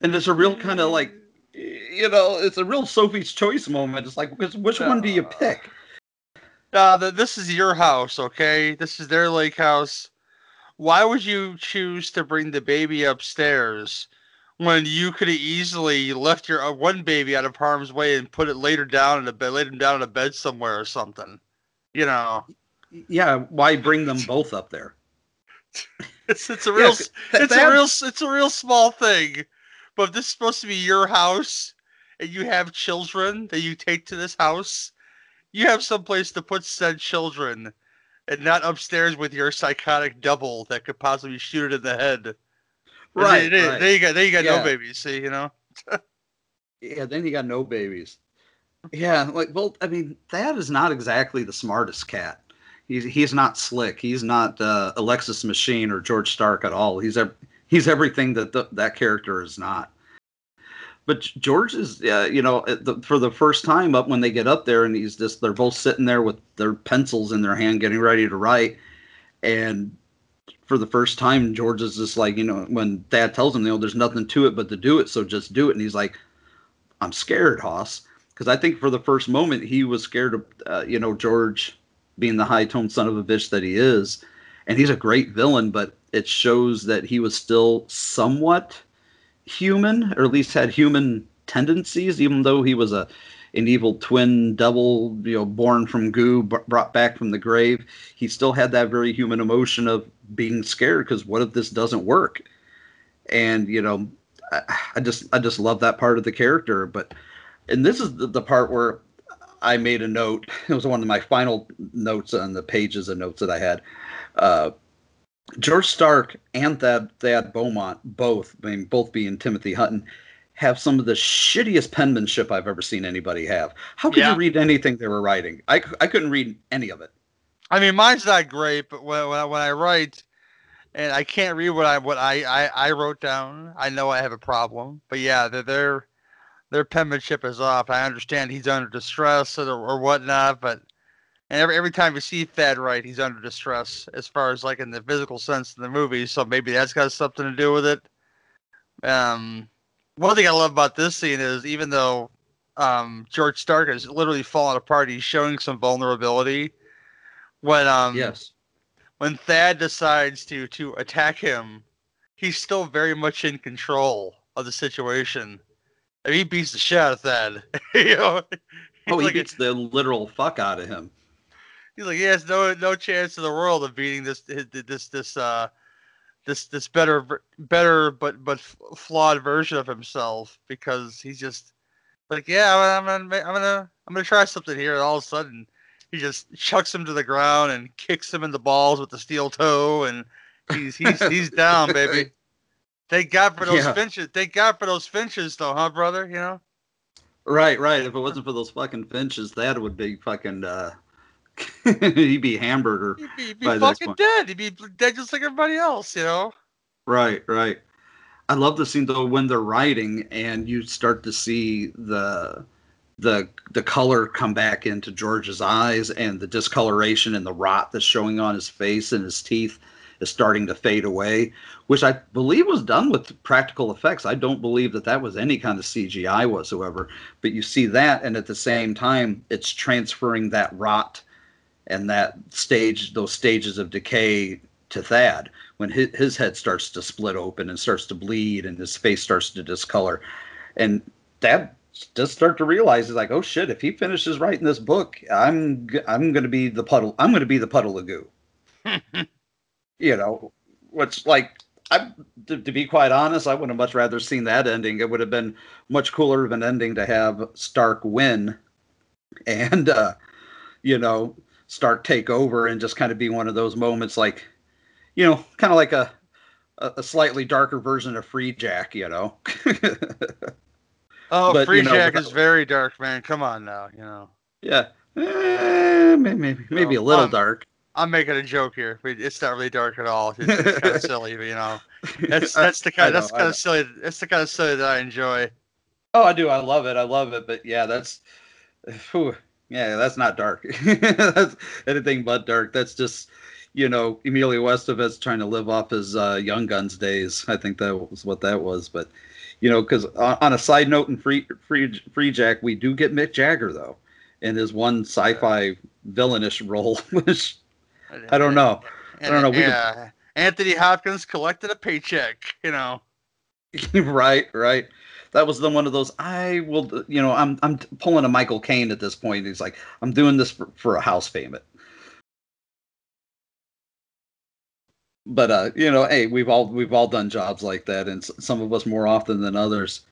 And it's a real kind of like, you know, it's a real Sophie's choice moment. It's like, which, which one do you uh. pick? Uh, the, this is your house, okay? This is their lake house. Why would you choose to bring the baby upstairs when you could have easily left your uh, one baby out of harm's way and put it later down in a bed, laid him down in a bed somewhere or something? You know. Yeah, why bring them both up there? it's it's a real it's a real it's a real small thing. But if this is supposed to be your house and you have children that you take to this house, you have some place to put said children and not upstairs with your psychotic double that could possibly shoot it in the head. Right, there, right. there you go. There you got Yeah. no babies. See, you know. Yeah, then you got no babies. Yeah, like well, I mean, Thad is not exactly the smartest cat. He's he's not slick. He's not uh, Alexis Machine or George Stark at all. He's ev- he's everything that the, that character is not. But George is, uh, you know, the, for the first time up when they get up there, and he's just they're both sitting there with their pencils in their hand, getting ready to write, and for the first time, George is just like, you know, when Thad tells him, you know, there's nothing to it but to do it, so just do it, and he's like, I'm scared, Hoss, because I think for the first moment he was scared of, uh, you know, George being the high-toned son of a bitch that he is, and he's a great villain, but it shows that he was still somewhat human, or at least had human tendencies, even though he was a an evil twin devil, you know, born from goo, b- brought back from the grave. He still had that very human emotion of being scared because what if this doesn't work? And you know, I, I just I just love that part of the character. But and this is the, the part where I made a note. It was one of my final notes on the pages of notes that I had. Uh, George Stark and Thad, Thad Beaumont, both, I mean, both being Timothy Hutton, have some of the shittiest penmanship I've ever seen anybody have. How could Yeah. you read anything they were writing? I, I couldn't read any of it. I mean, mine's not great, but when, when, I, when I write and I can't read what I what I, I, I wrote down, I know I have a problem. But yeah, their their, their penmanship is off. I understand he's under distress or, or whatnot, but and every every time you see Thad write, he's under distress as far as like in the physical sense in the movie. So maybe that's got something to do with it. Um, one thing I love about this scene is even though um, George Stark is literally falling apart, he's showing some vulnerability when um Yes. when Thad decides to to attack him, he's still very much in control of the situation. I mean, he beats the shit out of Thad. you know, Oh, he like, beats the literal fuck out of him. He's like, he has no no chance in the world of beating this this this uh this this better better but but flawed version of himself because he's just like, yeah, I'm gonna I'm gonna I'm gonna I'm gonna try something here. And all of a sudden, he just chucks him to the ground and kicks him in the balls with the steel toe, and he's he's he's down, baby. Thank God for those Yeah. finches. Thank God for those finches, though, huh, brother? You know. Right, right. If it wasn't for those fucking finches, that would be fucking. uh He'd be hamburger. He'd be, he'd be fucking dead. He'd be dead just like everybody else, you know. Right, right. I love the scene though when they're writing and you start to see the the the color come back into George's eyes and the discoloration and the rot that's showing on his face and his teeth is starting to fade away, which I believe was done with practical effects. I don't believe that that was any kind of CGI whatsoever. But you see that, and at the same time, it's transferring that rot and that stage, those stages of decay to Thad when his, his head starts to split open and starts to bleed and his face starts to discolor. And Thad does start to realize he's like, oh shit, if he finishes writing this book, I'm I'm gonna be the puddle. I'm gonna be the puddle of goo. you know, which like I to, to be quite honest, I would have much rather seen that ending. It would have been much cooler of an ending to have Stark win and uh, you know, Stark take over and just kind of be one of those moments like, you know, kind of like a a slightly darker version of Freejack, you know. Oh, But, Free you know, Jack without- is very dark, man. Come on now, you know. Yeah, eh, maybe maybe a little um, dark. I'm making a joke here. It's not really dark at all. It's, it's kind of silly, but, you know. That's that's the kind know, that's kind of silly. That's the kind of silly that I enjoy. Oh, I do. I love it. I love it. But yeah, that's, whew, yeah, that's not dark. that's anything but dark. That's just, you know, Emilio Estevez trying to live off his uh, Young Guns days. I think that was what that was. But, you know, because on, on a side note in Free Free Freejack, we do get Mick Jagger though, in his one sci-fi villainish role, which I don't know. I don't know. We could- yeah, Anthony Hopkins collected a paycheck. You know. right, right. That was the one of those. I will, you know, I'm I'm pulling a Michael Caine at this point. He's like, I'm doing this for, for a house payment. But uh, you know, hey, we've all we've all done jobs like that, and some of us more often than others.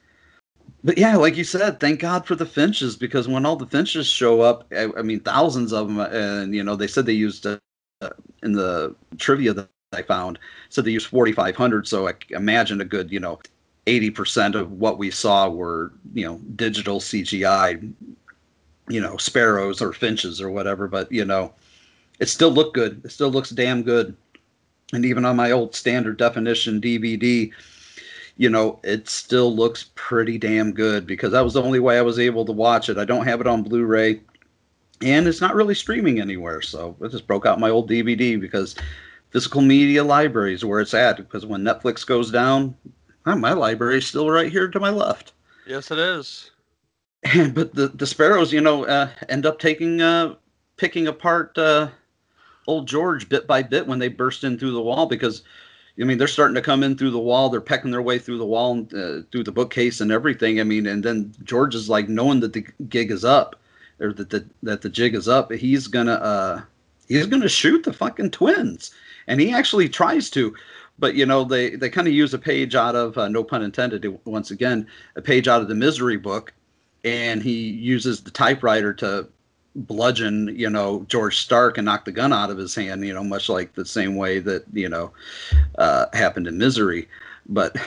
But yeah, like you said, thank God for the Finches because when all the Finches show up, I, I mean, thousands of them, and you know, they said they used uh, in the trivia that I found said they used 4,500. So I imagine a good, you know, 80% of what we saw were, you know, digital CGI, you know, sparrows or finches or whatever. But, you know, it still looked good. It still looks damn good. And even on my old standard definition DVD, you know, it still looks pretty damn good because that was the only way I was able to watch it. I don't have it on Blu ray and it's not really streaming anywhere. So I just broke out my old DVD because physical media library is where it's at. Because when Netflix goes down, my library is still right here to my left. Yes, it is. but the the sparrows, you know, uh, end up taking uh, picking apart uh, old George bit by bit when they burst in through the wall because. I mean, they're starting to come in through the wall. They're pecking their way through the wall, uh, through the bookcase, and everything. I mean, and then George is like knowing that the gig is up, or that the that the jig is up. He's gonna uh, he's gonna shoot the fucking twins, and he actually tries to, but you know they they kind of use a page out of uh, no pun intended once again a page out of the Misery book, and he uses the typewriter to bludgeon you know George Stark and knock the gun out of his hand. You know, much like the same way that you know uh, happened in Misery, but.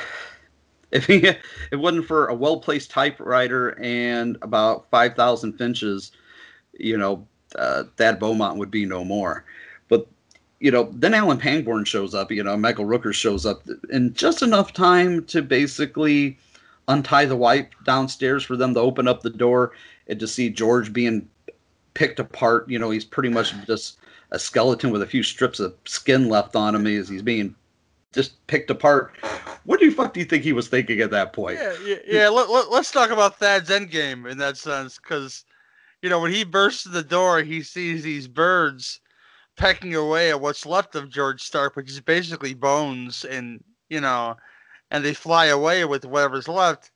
If he, if it wasn't for a well placed typewriter and about 5,000 finches, you know, uh, Beaumont would be no more. You know, then Alan Pangborn shows up, you know, Michael Rooker shows up in just enough time to basically untie the wipe downstairs for them to open up the door and to see George being picked apart. You know, he's pretty much just a skeleton with a few strips of skin left on him as he's being just picked apart. What do you fuck do you think he was thinking at that point? Yeah, yeah. yeah let, let's talk about Thad's endgame in that sense, because you know when he bursts in the door, he sees these birds pecking away at what's left of George Stark, which is basically bones, and you know, and they fly away with whatever's left.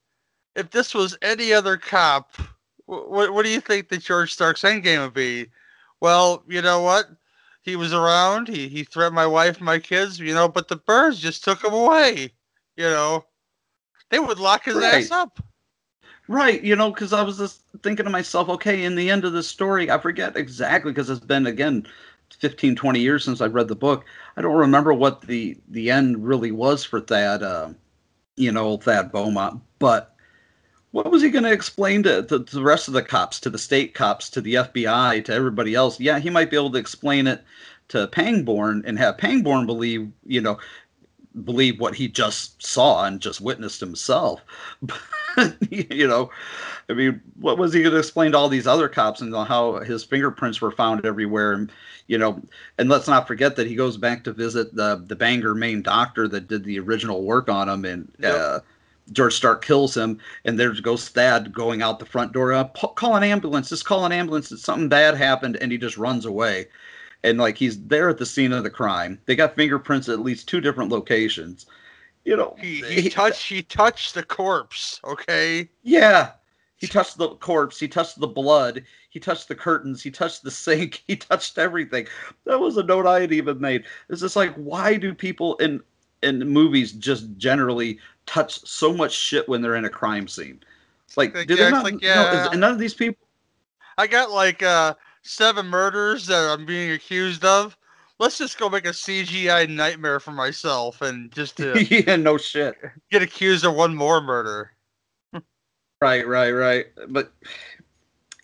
If this was any other cop, what what do you think that George Stark's endgame would be? Well, you know what? He was around. He he threatened my wife and my kids. You know, but the birds just took him away. You know, they would lock his Right. ass up. Right, you know, because I was just thinking to myself, okay, in the end of the story, I forget exactly because it's been again 15, 20 years since I've read the book. I don't remember what the the end really was for Thad, uh, you know, Thad Beaumont. But what was he going to explain to, to, to the rest of the cops, to the state cops, to the FBI, to everybody else? Yeah, he might be able to explain it to Pangborn and have Pangborn believe, you know, believe what he just saw and just witnessed himself. But, you know, I mean, what was he going to explain to all these other cops and how his fingerprints were found everywhere? And, you know, and let's not forget that he goes back to visit the, the Bangor Maine doctor that did the original work on him. And, uh, George Stark kills him, and there goes Thad going out the front door. Uh, call an ambulance. Just call an ambulance. That something bad happened, and he just runs away. And like he's there at the scene of the crime. They got fingerprints at least two different locations. You know, He, he touched he touched the corpse. Okay. yeah. He touched the corpse. He touched the blood. He touched the curtains. He touched the sink. He touched everything. That was a note I had even made. It's just like, why do people in in movies just generally touch so much shit when they're in a crime scene? Like, Like, do yeah, they not? like, no, is- and none of these people. I got like uh seven murders that I'm being accused of. Let's just go make a CGI nightmare for myself and just to yeah, no shit. get accused of one more murder. Right, right, right. But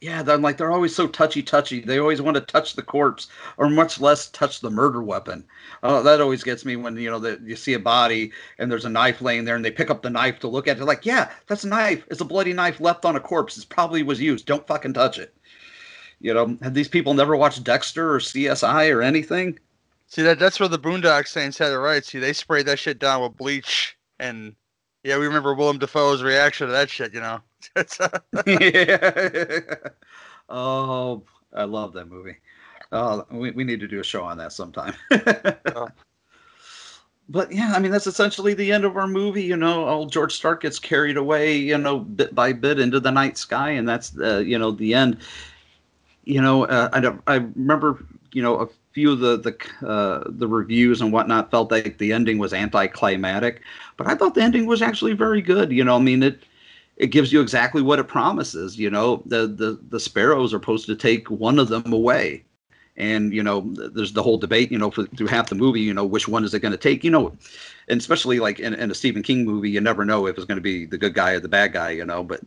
yeah, they're like they're always so touchy touchy. They always want to touch the corpse, or much less touch the murder weapon. Oh, that always gets me when you know that you see a body and there's a knife laying there, and they pick up the knife to look at it. Like, yeah, that's a knife. It's a bloody knife left on a corpse. It probably was used. Don't fucking touch it. You know, have these people never watched Dexter or CSI or anything? See that that's where the Boondock Saints had it right. See, they sprayed that shit down with bleach, and yeah, we remember Willem Dafoe's reaction to that shit. You know. yeah. Oh, I love that movie. Oh, we, we need to do a show on that sometime. oh. But yeah, I mean that's essentially the end of our movie. You know, old George Stark gets carried away, you know, bit by bit into the night sky, and that's uh, you know the end. You know, uh, I I remember you know a few of the the uh, the reviews and whatnot felt like the ending was anticlimactic, but I thought the ending was actually very good. You know, I mean it it gives you exactly what it promises. You know, the the the sparrows are supposed to take one of them away, and you know, there's the whole debate. You know, for, through half the movie, you know, which one is it going to take? You know, and especially like in, in a Stephen King movie, you never know if it's going to be the good guy or the bad guy. You know, but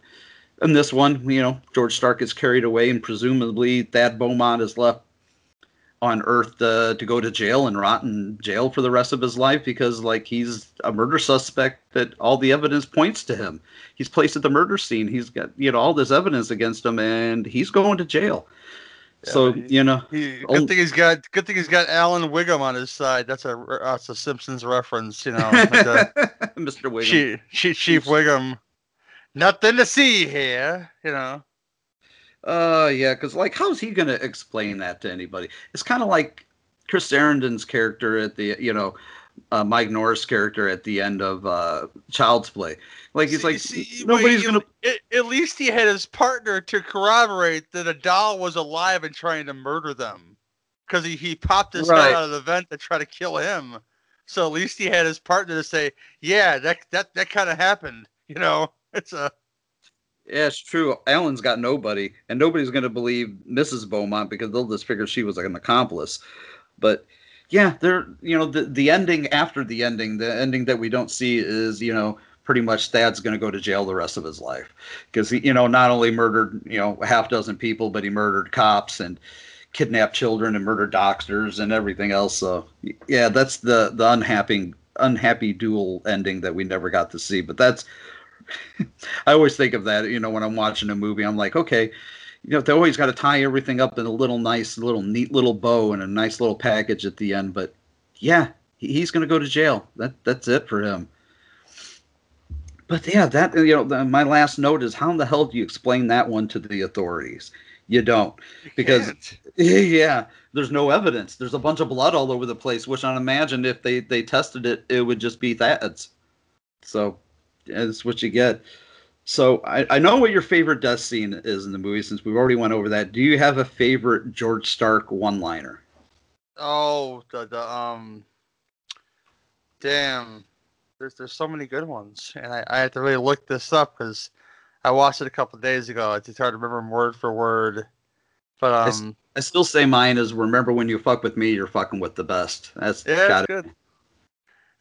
in this one, you know, George Stark is carried away, and presumably Thad Beaumont is left on Earth uh, to go to jail and rot in jail for the rest of his life because, like, he's a murder suspect that all the evidence points to him. He's placed at the murder scene. He's got you know all this evidence against him, and he's going to jail. Yeah, so he, you know, he, good only, thing he's got good thing he's got Alan Wiggum on his side. That's a that's a Simpsons reference, you know. Mr. Wiggum, Chief, Chief Wiggum. Nothing to see here, you know. Uh, yeah, because like, how's he gonna explain that to anybody? It's kind of like Chris Sarandon's character at the, you know, uh, Mike Norris character at the end of uh, Child's Play. Like he's see, like see, nobody's gonna. At, at least he had his partner to corroborate that a doll was alive and trying to murder them, because he, he popped his right. head out of the vent to try to kill him. So at least he had his partner to say, "Yeah, that that that kind of happened." You know, it's a yeah, it's true. Alan's got nobody, and nobody's going to believe Mrs. Beaumont because they'll just figure she was like an accomplice. But yeah, there, you know, the the ending after the ending, the ending that we don't see is, you know, pretty much Thad's going to go to jail the rest of his life because he, you know, not only murdered, you know, a half dozen people, but he murdered cops and kidnapped children and murdered doctors and everything else. So yeah, that's the the unhappy unhappy dual ending that we never got to see. But that's I always think of that, you know, when I'm watching a movie, I'm like, okay, you know, they always got to tie everything up in a little nice, little neat little bow and a nice little package at the end. But yeah, he's going to go to jail. That that's it for him. But yeah, that you know, the, my last note is how in the hell do you explain that one to the authorities? You don't, because yeah, there's no evidence. There's a bunch of blood all over the place, which I imagine if they they tested it, it would just be Thad's. So that's what you get. So I, I know what your favorite death scene is in the movie since we've already went over that. Do you have a favorite George Stark one liner? Oh, the, the um, damn. There's there's so many good ones, and I, I had to really look this up because I watched it a couple days ago. It's hard to remember them word for word. But um, I, I, still say mine is remember when you fuck with me, you're fucking with the best. That's yeah, that's good.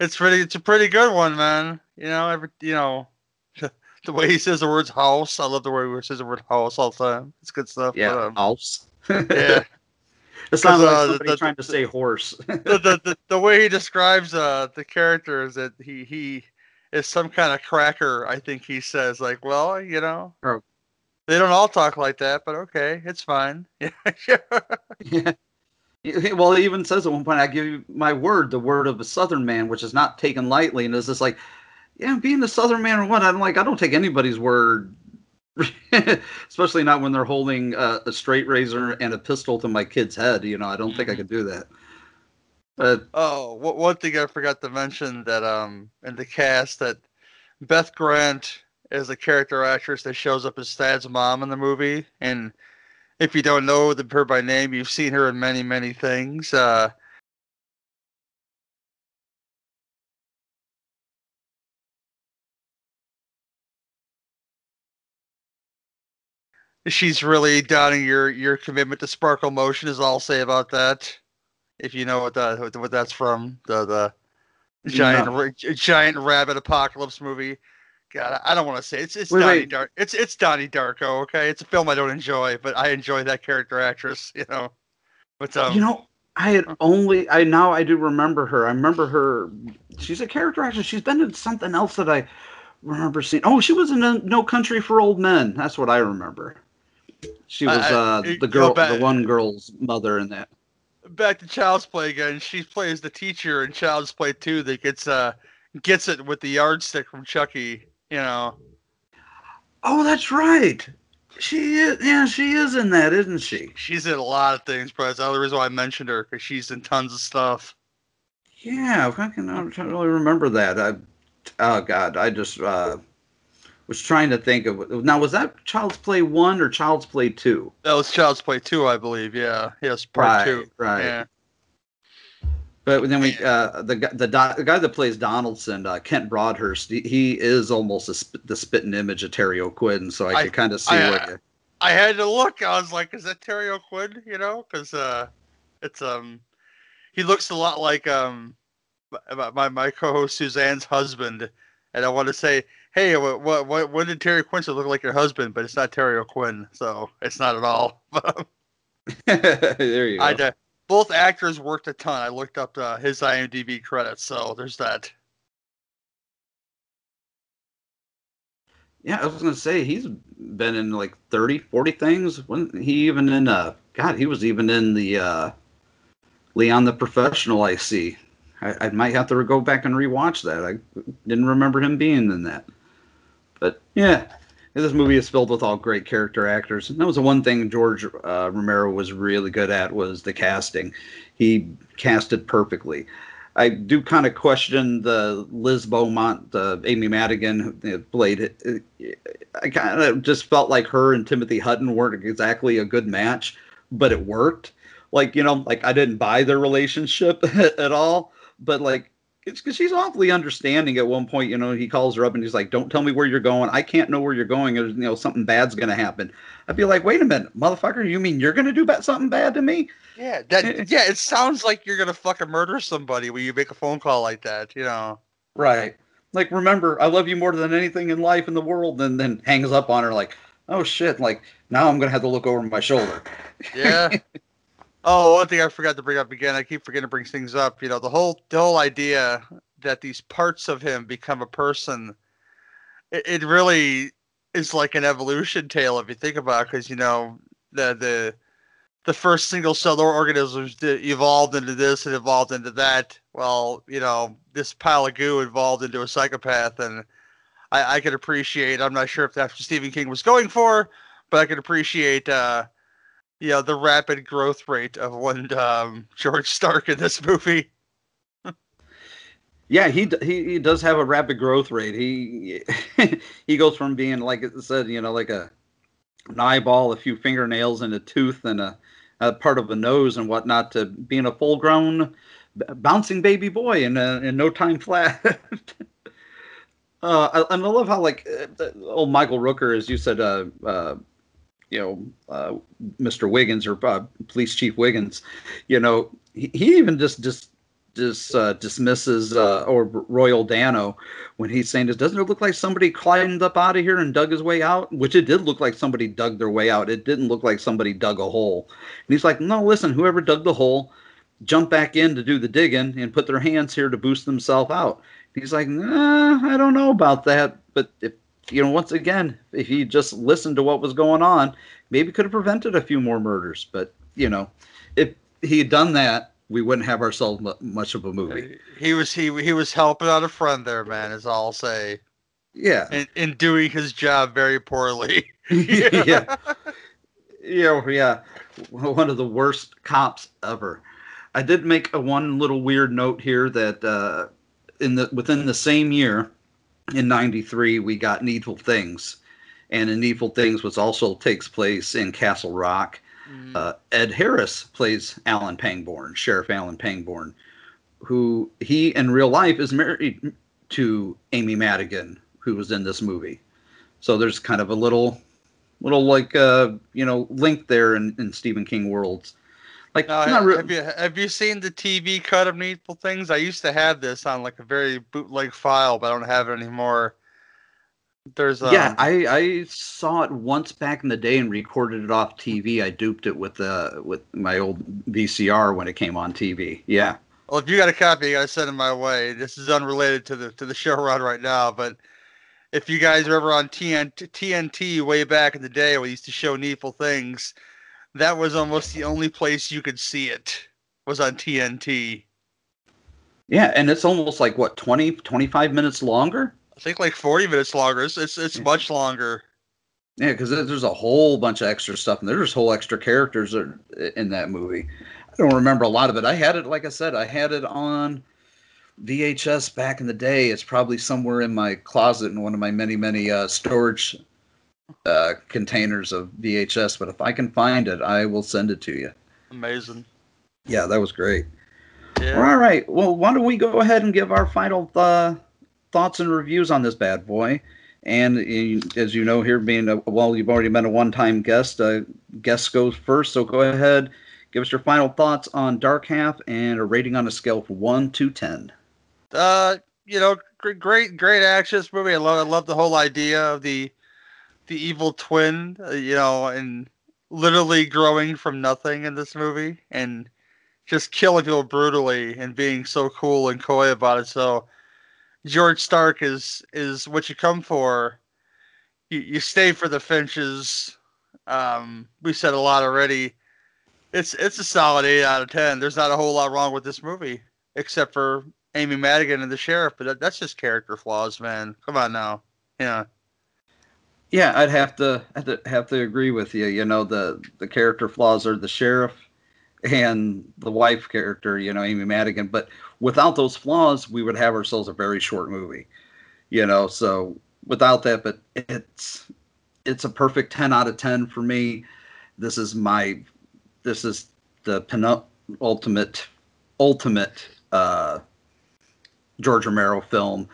It's pretty. It's a pretty good one, man. You know, every you know, the way he says the words house. I love the way he says the word house all the time. It's good stuff. Yeah, but, um, house. yeah. It sounds like uh, somebody the, trying to say horse. the, the, the, the way he describes uh, the character is that he he is some kind of cracker. I think he says like, well, you know, oh. they don't all talk like that, but okay, it's fine. Yeah. Well, he even says at one point, "I give you my word, the word of a Southern man, which is not taken lightly." And it's just like, yeah, being a Southern man or what? I'm like, I don't take anybody's word, especially not when they're holding a, a, straight razor and a pistol to my kid's head. You know, I don't think I mm-hmm. could do that. But oh, one thing I forgot to mention that um in the cast that Beth Grant is a character actress that shows up as Thad's mom in the movie, and if you don't know the her by name, you've seen her in many, many things. Uh, she's really doubting your your commitment to sparkle motion is all I'll say about that. If you know what that what that's from, the the giant no. giant rabbit apocalypse movie. God, I don't want to say it. it's it's Wait, Donnie wait. Dark. It's it's Donnie Darko. Okay, it's a film I don't enjoy, but I enjoy that character actress. You know, but um, you know, I had only I now I do remember her. I remember her. She's a character actress. She's been in something else that I remember seeing. Oh, she was in a No Country for Old Men. That's what I remember. She was I- uh, the girl, back- the one girl's mother in that. back to Child's Play again. She plays the teacher in Child's Play 2 that gets uh gets it with the yardstick from Chucky. You know, Oh, that's right. She is. Yeah, she is in that, isn't she? she's in a lot of things, but that's the other reason why I mentioned her because she's in tons of stuff. Yeah, I can I don't really remember that. I, oh God, I just uh, was trying to think of now. Was that Child's Play one or Child's Play two? That was Child's Play 2, I believe. Yeah, yes, part Right, two. right. Yeah. But then we, uh, the guy- the, do- the guy that plays Donaldson, uh, Kent Broadhurst, he, he is almost a sp- the spitting image of Terry O'Quinn, so I, I- could kind of see I, what you. I had to look. I was like, "Is that Terry O'Quinn?" You know, because uh, it's um, he looks a lot like um, my my, my co-host Suzanne's husband, and I want to say, "Hey, what what what when did Terry Quincy look like your husband?" But it's not Terry O'Quinn, so it's not at all. there you go. I both actors worked a ton. I looked up uh, his IMDb credits, so there's that. Yeah, I was gonna say he's been in like 30, 40 things. When he even in uh God, he was even in the uh Leon the Professional I see. I, I might have to go back and rewatch that. I didn't remember him being in that. But yeah, this movie is filled with all great character actors. And that was the one thing George uh, Romero was really good at was the casting. He casted perfectly. I do kind of question the Liz Beaumont, uh, Amy Madigan, who played. I kind of just felt like her and Timothy Hutton weren't exactly a good match, but it worked. Like you know, like I didn't buy their relationship at all, but like because she's awfully understanding. At one point, you know, he calls her up and he's like, "Don't tell me where you're going. I can't know where you're going. Or, you know, something bad's gonna happen." I'd be like, "Wait a minute, motherfucker! You mean you're gonna do ba- something bad to me?" Yeah, that eh, eh. yeah, it sounds like you're gonna fucking murder somebody when you make a phone call like that. You know. Right. Like, remember, I love you more than anything in life in the world, and then hangs up on her like, oh shit, like now I'm gonna have to look over my shoulder. Yeah. oh, one thing I forgot to bring up again. I keep forgetting to bring things up. You know, the whole the whole idea that these parts of him become a person. It, it really is like an evolution tale if you think about, it, because you know the the the first single cell organisms evolved into this and evolved into that. Well, you know, this pile of goo evolved into a psychopath, and I, I could appreciate. I'm not sure if that's what Stephen King was going for, but I could appreciate, uh, know, the rapid growth rate of one um, George Stark in this movie. Yeah, he he he does have a rapid growth rate. He he goes from being like it said, you know, like a an eyeball, a few fingernails, and a tooth, and a, a part of a nose and whatnot, to being a full grown bouncing baby boy in uh, in no time flat. uh, and I love how like uh, old Michael Rooker, as you said, uh, uh, you know, uh, Mr. Wiggins or uh, Police Chief Wiggins, you know, he, he even just just just uh, dismisses uh, or Royal Dano when he's saying this. Doesn't it look like somebody climbed up out of here and dug his way out? Which it did look like somebody dug their way out. It didn't look like somebody dug a hole. And he's like, no, listen, whoever dug the hole, jump back in to do the digging and put their hands here to boost themselves out. He's like, nah, I don't know about that. But if you know, once again, if he just listened to what was going on, maybe could have prevented a few more murders. But you know, if he had done that, we wouldn't have ourselves mu- much of a movie. He was he he was helping out a friend there, man. Is all I'll say. Yeah. And, and doing his job very poorly. yeah. Yeah, yeah. One of the worst cops ever. I did make a one little weird note here that uh, in the within the same year, in '93, we got Needful Things, and in Needful Things, which also takes place in Castle Rock. Uh, Ed Harris plays Alan Pangborn, Sheriff Alan Pangborn, who he in real life is married to Amy Madigan, who was in this movie. So there's kind of a little, little like uh, you know link there in, in Stephen King worlds. Like Now, not re- have you have you seen the TV cut of Needful Things? I used to have this on like a very bootleg file, but I don't have it anymore. There's um, yeah, I, I saw it once back in the day and recorded it off TV. I duped it with uh with my old VCR when it came on TV. Yeah. Well, if you got a copy, you gotta send it my way. This is unrelated to the to the show we're right now, but if you guys are ever on TNT, TNT way back in the day, we used to show Needful Things. That was almost the only place you could see it was on TNT. Yeah, and it's almost like what 20, 25 minutes longer. I think like 40 minutes longer. It's it's, it's much longer. Yeah, because there's a whole bunch of extra stuff, and there's whole extra characters in that movie. I don't remember a lot of it. I had it, like I said, I had it on VHS back in the day. It's probably somewhere in my closet in one of my many, many uh, storage uh, containers of VHS. But if I can find it, I will send it to you. Amazing. Yeah, that was great. Yeah. All right. Well, why don't we go ahead and give our final uh, thoughts and reviews on this bad boy? And uh, as you know, here being a, well, you've already been a one-time guest. Uh, guest goes first, so go ahead, give us your final thoughts on Dark Half and a rating on a scale from one to ten. Uh, you know, great, great, great action. This movie, I love, I love the whole idea of the the evil twin. Uh, you know, and literally growing from nothing in this movie, and just killing people brutally, and being so cool and coy about it. So George Stark is is what you come for. You, you stay for the Finches. Um, we said a lot already. It's it's a solid eight out of ten. There's not a whole lot wrong with this movie, except for Amy Madigan and the sheriff. But that, that's just character flaws, man. Come on now, yeah. Yeah, I'd have to to have to agree with you. You know, the the character flaws are the sheriff and the wife character, you know, Amy Madigan. But without those flaws, we would have ourselves a very short movie. You know, so without that, but it's it's a perfect ten out of ten for me. This is my this is the penultimate ultimate uh, George Romero film.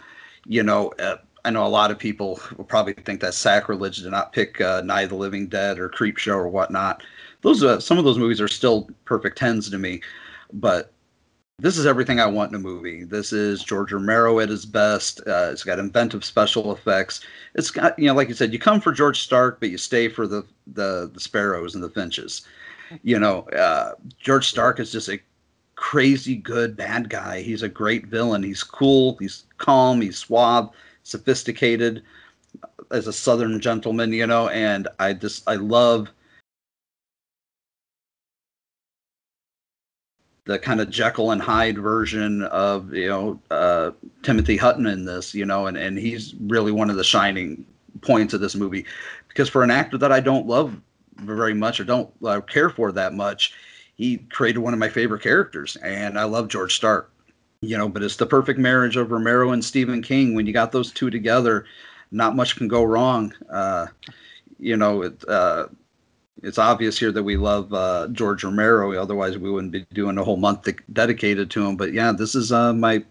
You know, uh, I know a lot of people will probably think that's sacrilege to not pick uh, Night of the Living Dead or Creepshow or whatnot. Those uh, some of those movies are still perfect tens to me, but this is everything I want in a movie. This is George Romero at his best. Uh, it's got inventive special effects. It's got you know, like you said, you come for George Stark, but you stay for the the, the Sparrows and the Finches. You know, uh, George Stark is just a crazy good bad guy. He's a great villain. He's cool. He's calm. He's suave, sophisticated as a Southern gentleman. You know, and I just I love the kind of Jekyll and Hyde version of you know uh, Timothy Hutton in this, you know, and and he's really one of the shining points of this movie because for an actor that I don't love very much or don't uh, care for that much, he created one of my favorite characters, and I love George Stark. You know, but it's the perfect marriage of Romero and Stephen King. When you got those two together, not much can go wrong. Uh, you know, it, uh, it's obvious here that we love uh, George Romero. Otherwise, we wouldn't be doing a whole month dedicated to him. But yeah, this is uh, my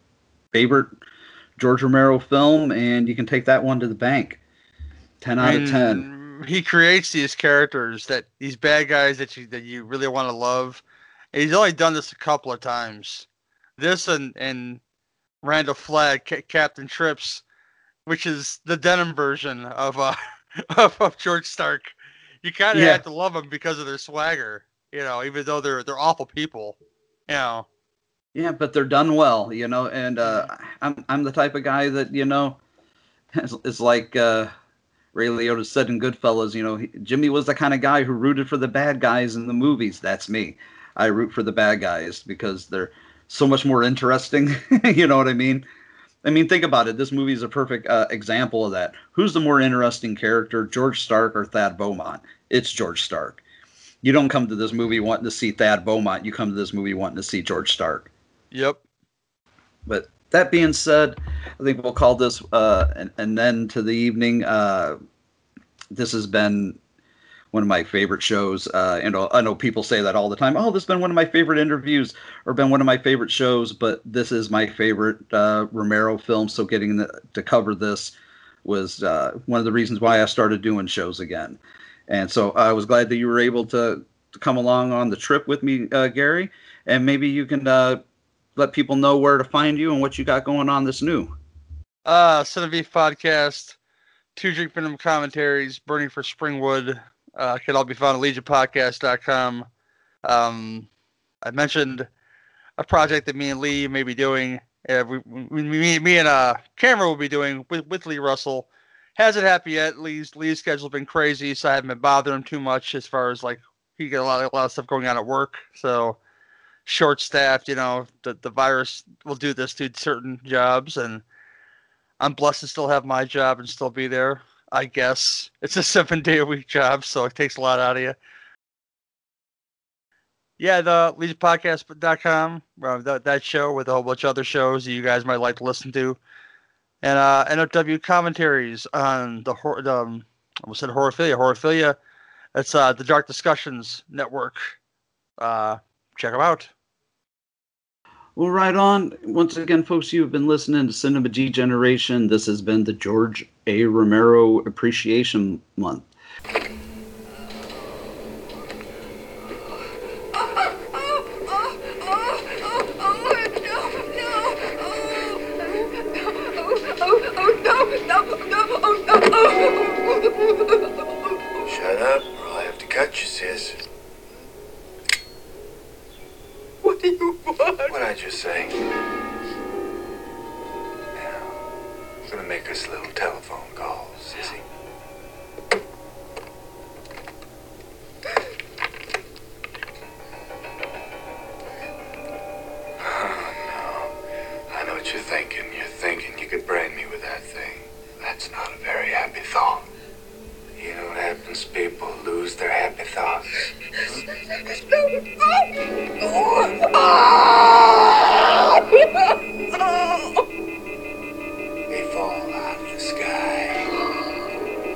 favorite George Romero film, and you can take that one to the bank. Ten out of ten. He creates these characters that these bad guys that you that you really want to love. And he's only done this a couple of times. This and and Randall Flagg, C- Captain Trips, which is the denim version of uh of, of George Stark you kind of yeah. have to love them because of their swagger, you know, even though they're they're awful people, you know. Yeah, but they're done well, you know, and uh, I'm I'm the type of guy that you know, is, is like uh, Ray Liotta said in Goodfellas, you know, he, Jimmy was the kind of guy who rooted for the bad guys in the movies. That's me. I root for the bad guys because they're so much more interesting. you know what I mean? I mean, think about it. This movie is a perfect uh, example of that. Who's the more interesting character, George Stark or Thad Beaumont? It's George Stark. You don't come to this movie wanting to see Thad Beaumont. You come to this movie wanting to see George Stark. Yep. But that being said, I think we'll call this uh, an, an end to the evening. Uh, this has been one of my favorite shows. Uh, and I know people say that all the time. Oh, this has been one of my favorite interviews or been one of my favorite shows. But this is my favorite uh, Romero film. So getting the, to cover this was uh, one of the reasons why I started doing shows again. And so I was glad that you were able to, to come along on the trip with me, uh, Gary. And maybe you can uh, let people know where to find you and what you got going on this new. Uh, Cinebeef Podcast Two Drink Minimum Commentaries, Burning for Springwood, uh, can all be found at legionpodcast.com. Um, I mentioned a project that me and Lee may be doing. Uh, we, we, me, me and uh, Cameron will be doing with, with Lee Russell. Hasn't happened yet. Lee's Lee's schedule's been crazy, so I haven't been bothering him too much as far as like he got a lot, a lot of stuff going on at work. So short staffed, you know, the the virus will do this to certain jobs, and I'm blessed to still have my job and still be there. I guess it's a seven day a week job, so it takes a lot out of you. Yeah, the legionpodcast.com, uh, that, that show with a whole bunch of other shows that you guys might like to listen to. And uh, NOW commentaries on the, the um, I almost said Horophilia. Horophilia, it's uh, the Dark Discussions Network. Uh, check them out. Well, right on. Once again, folks, you have been listening to Cinema Generation. This has been the George A. Romero Appreciation Month.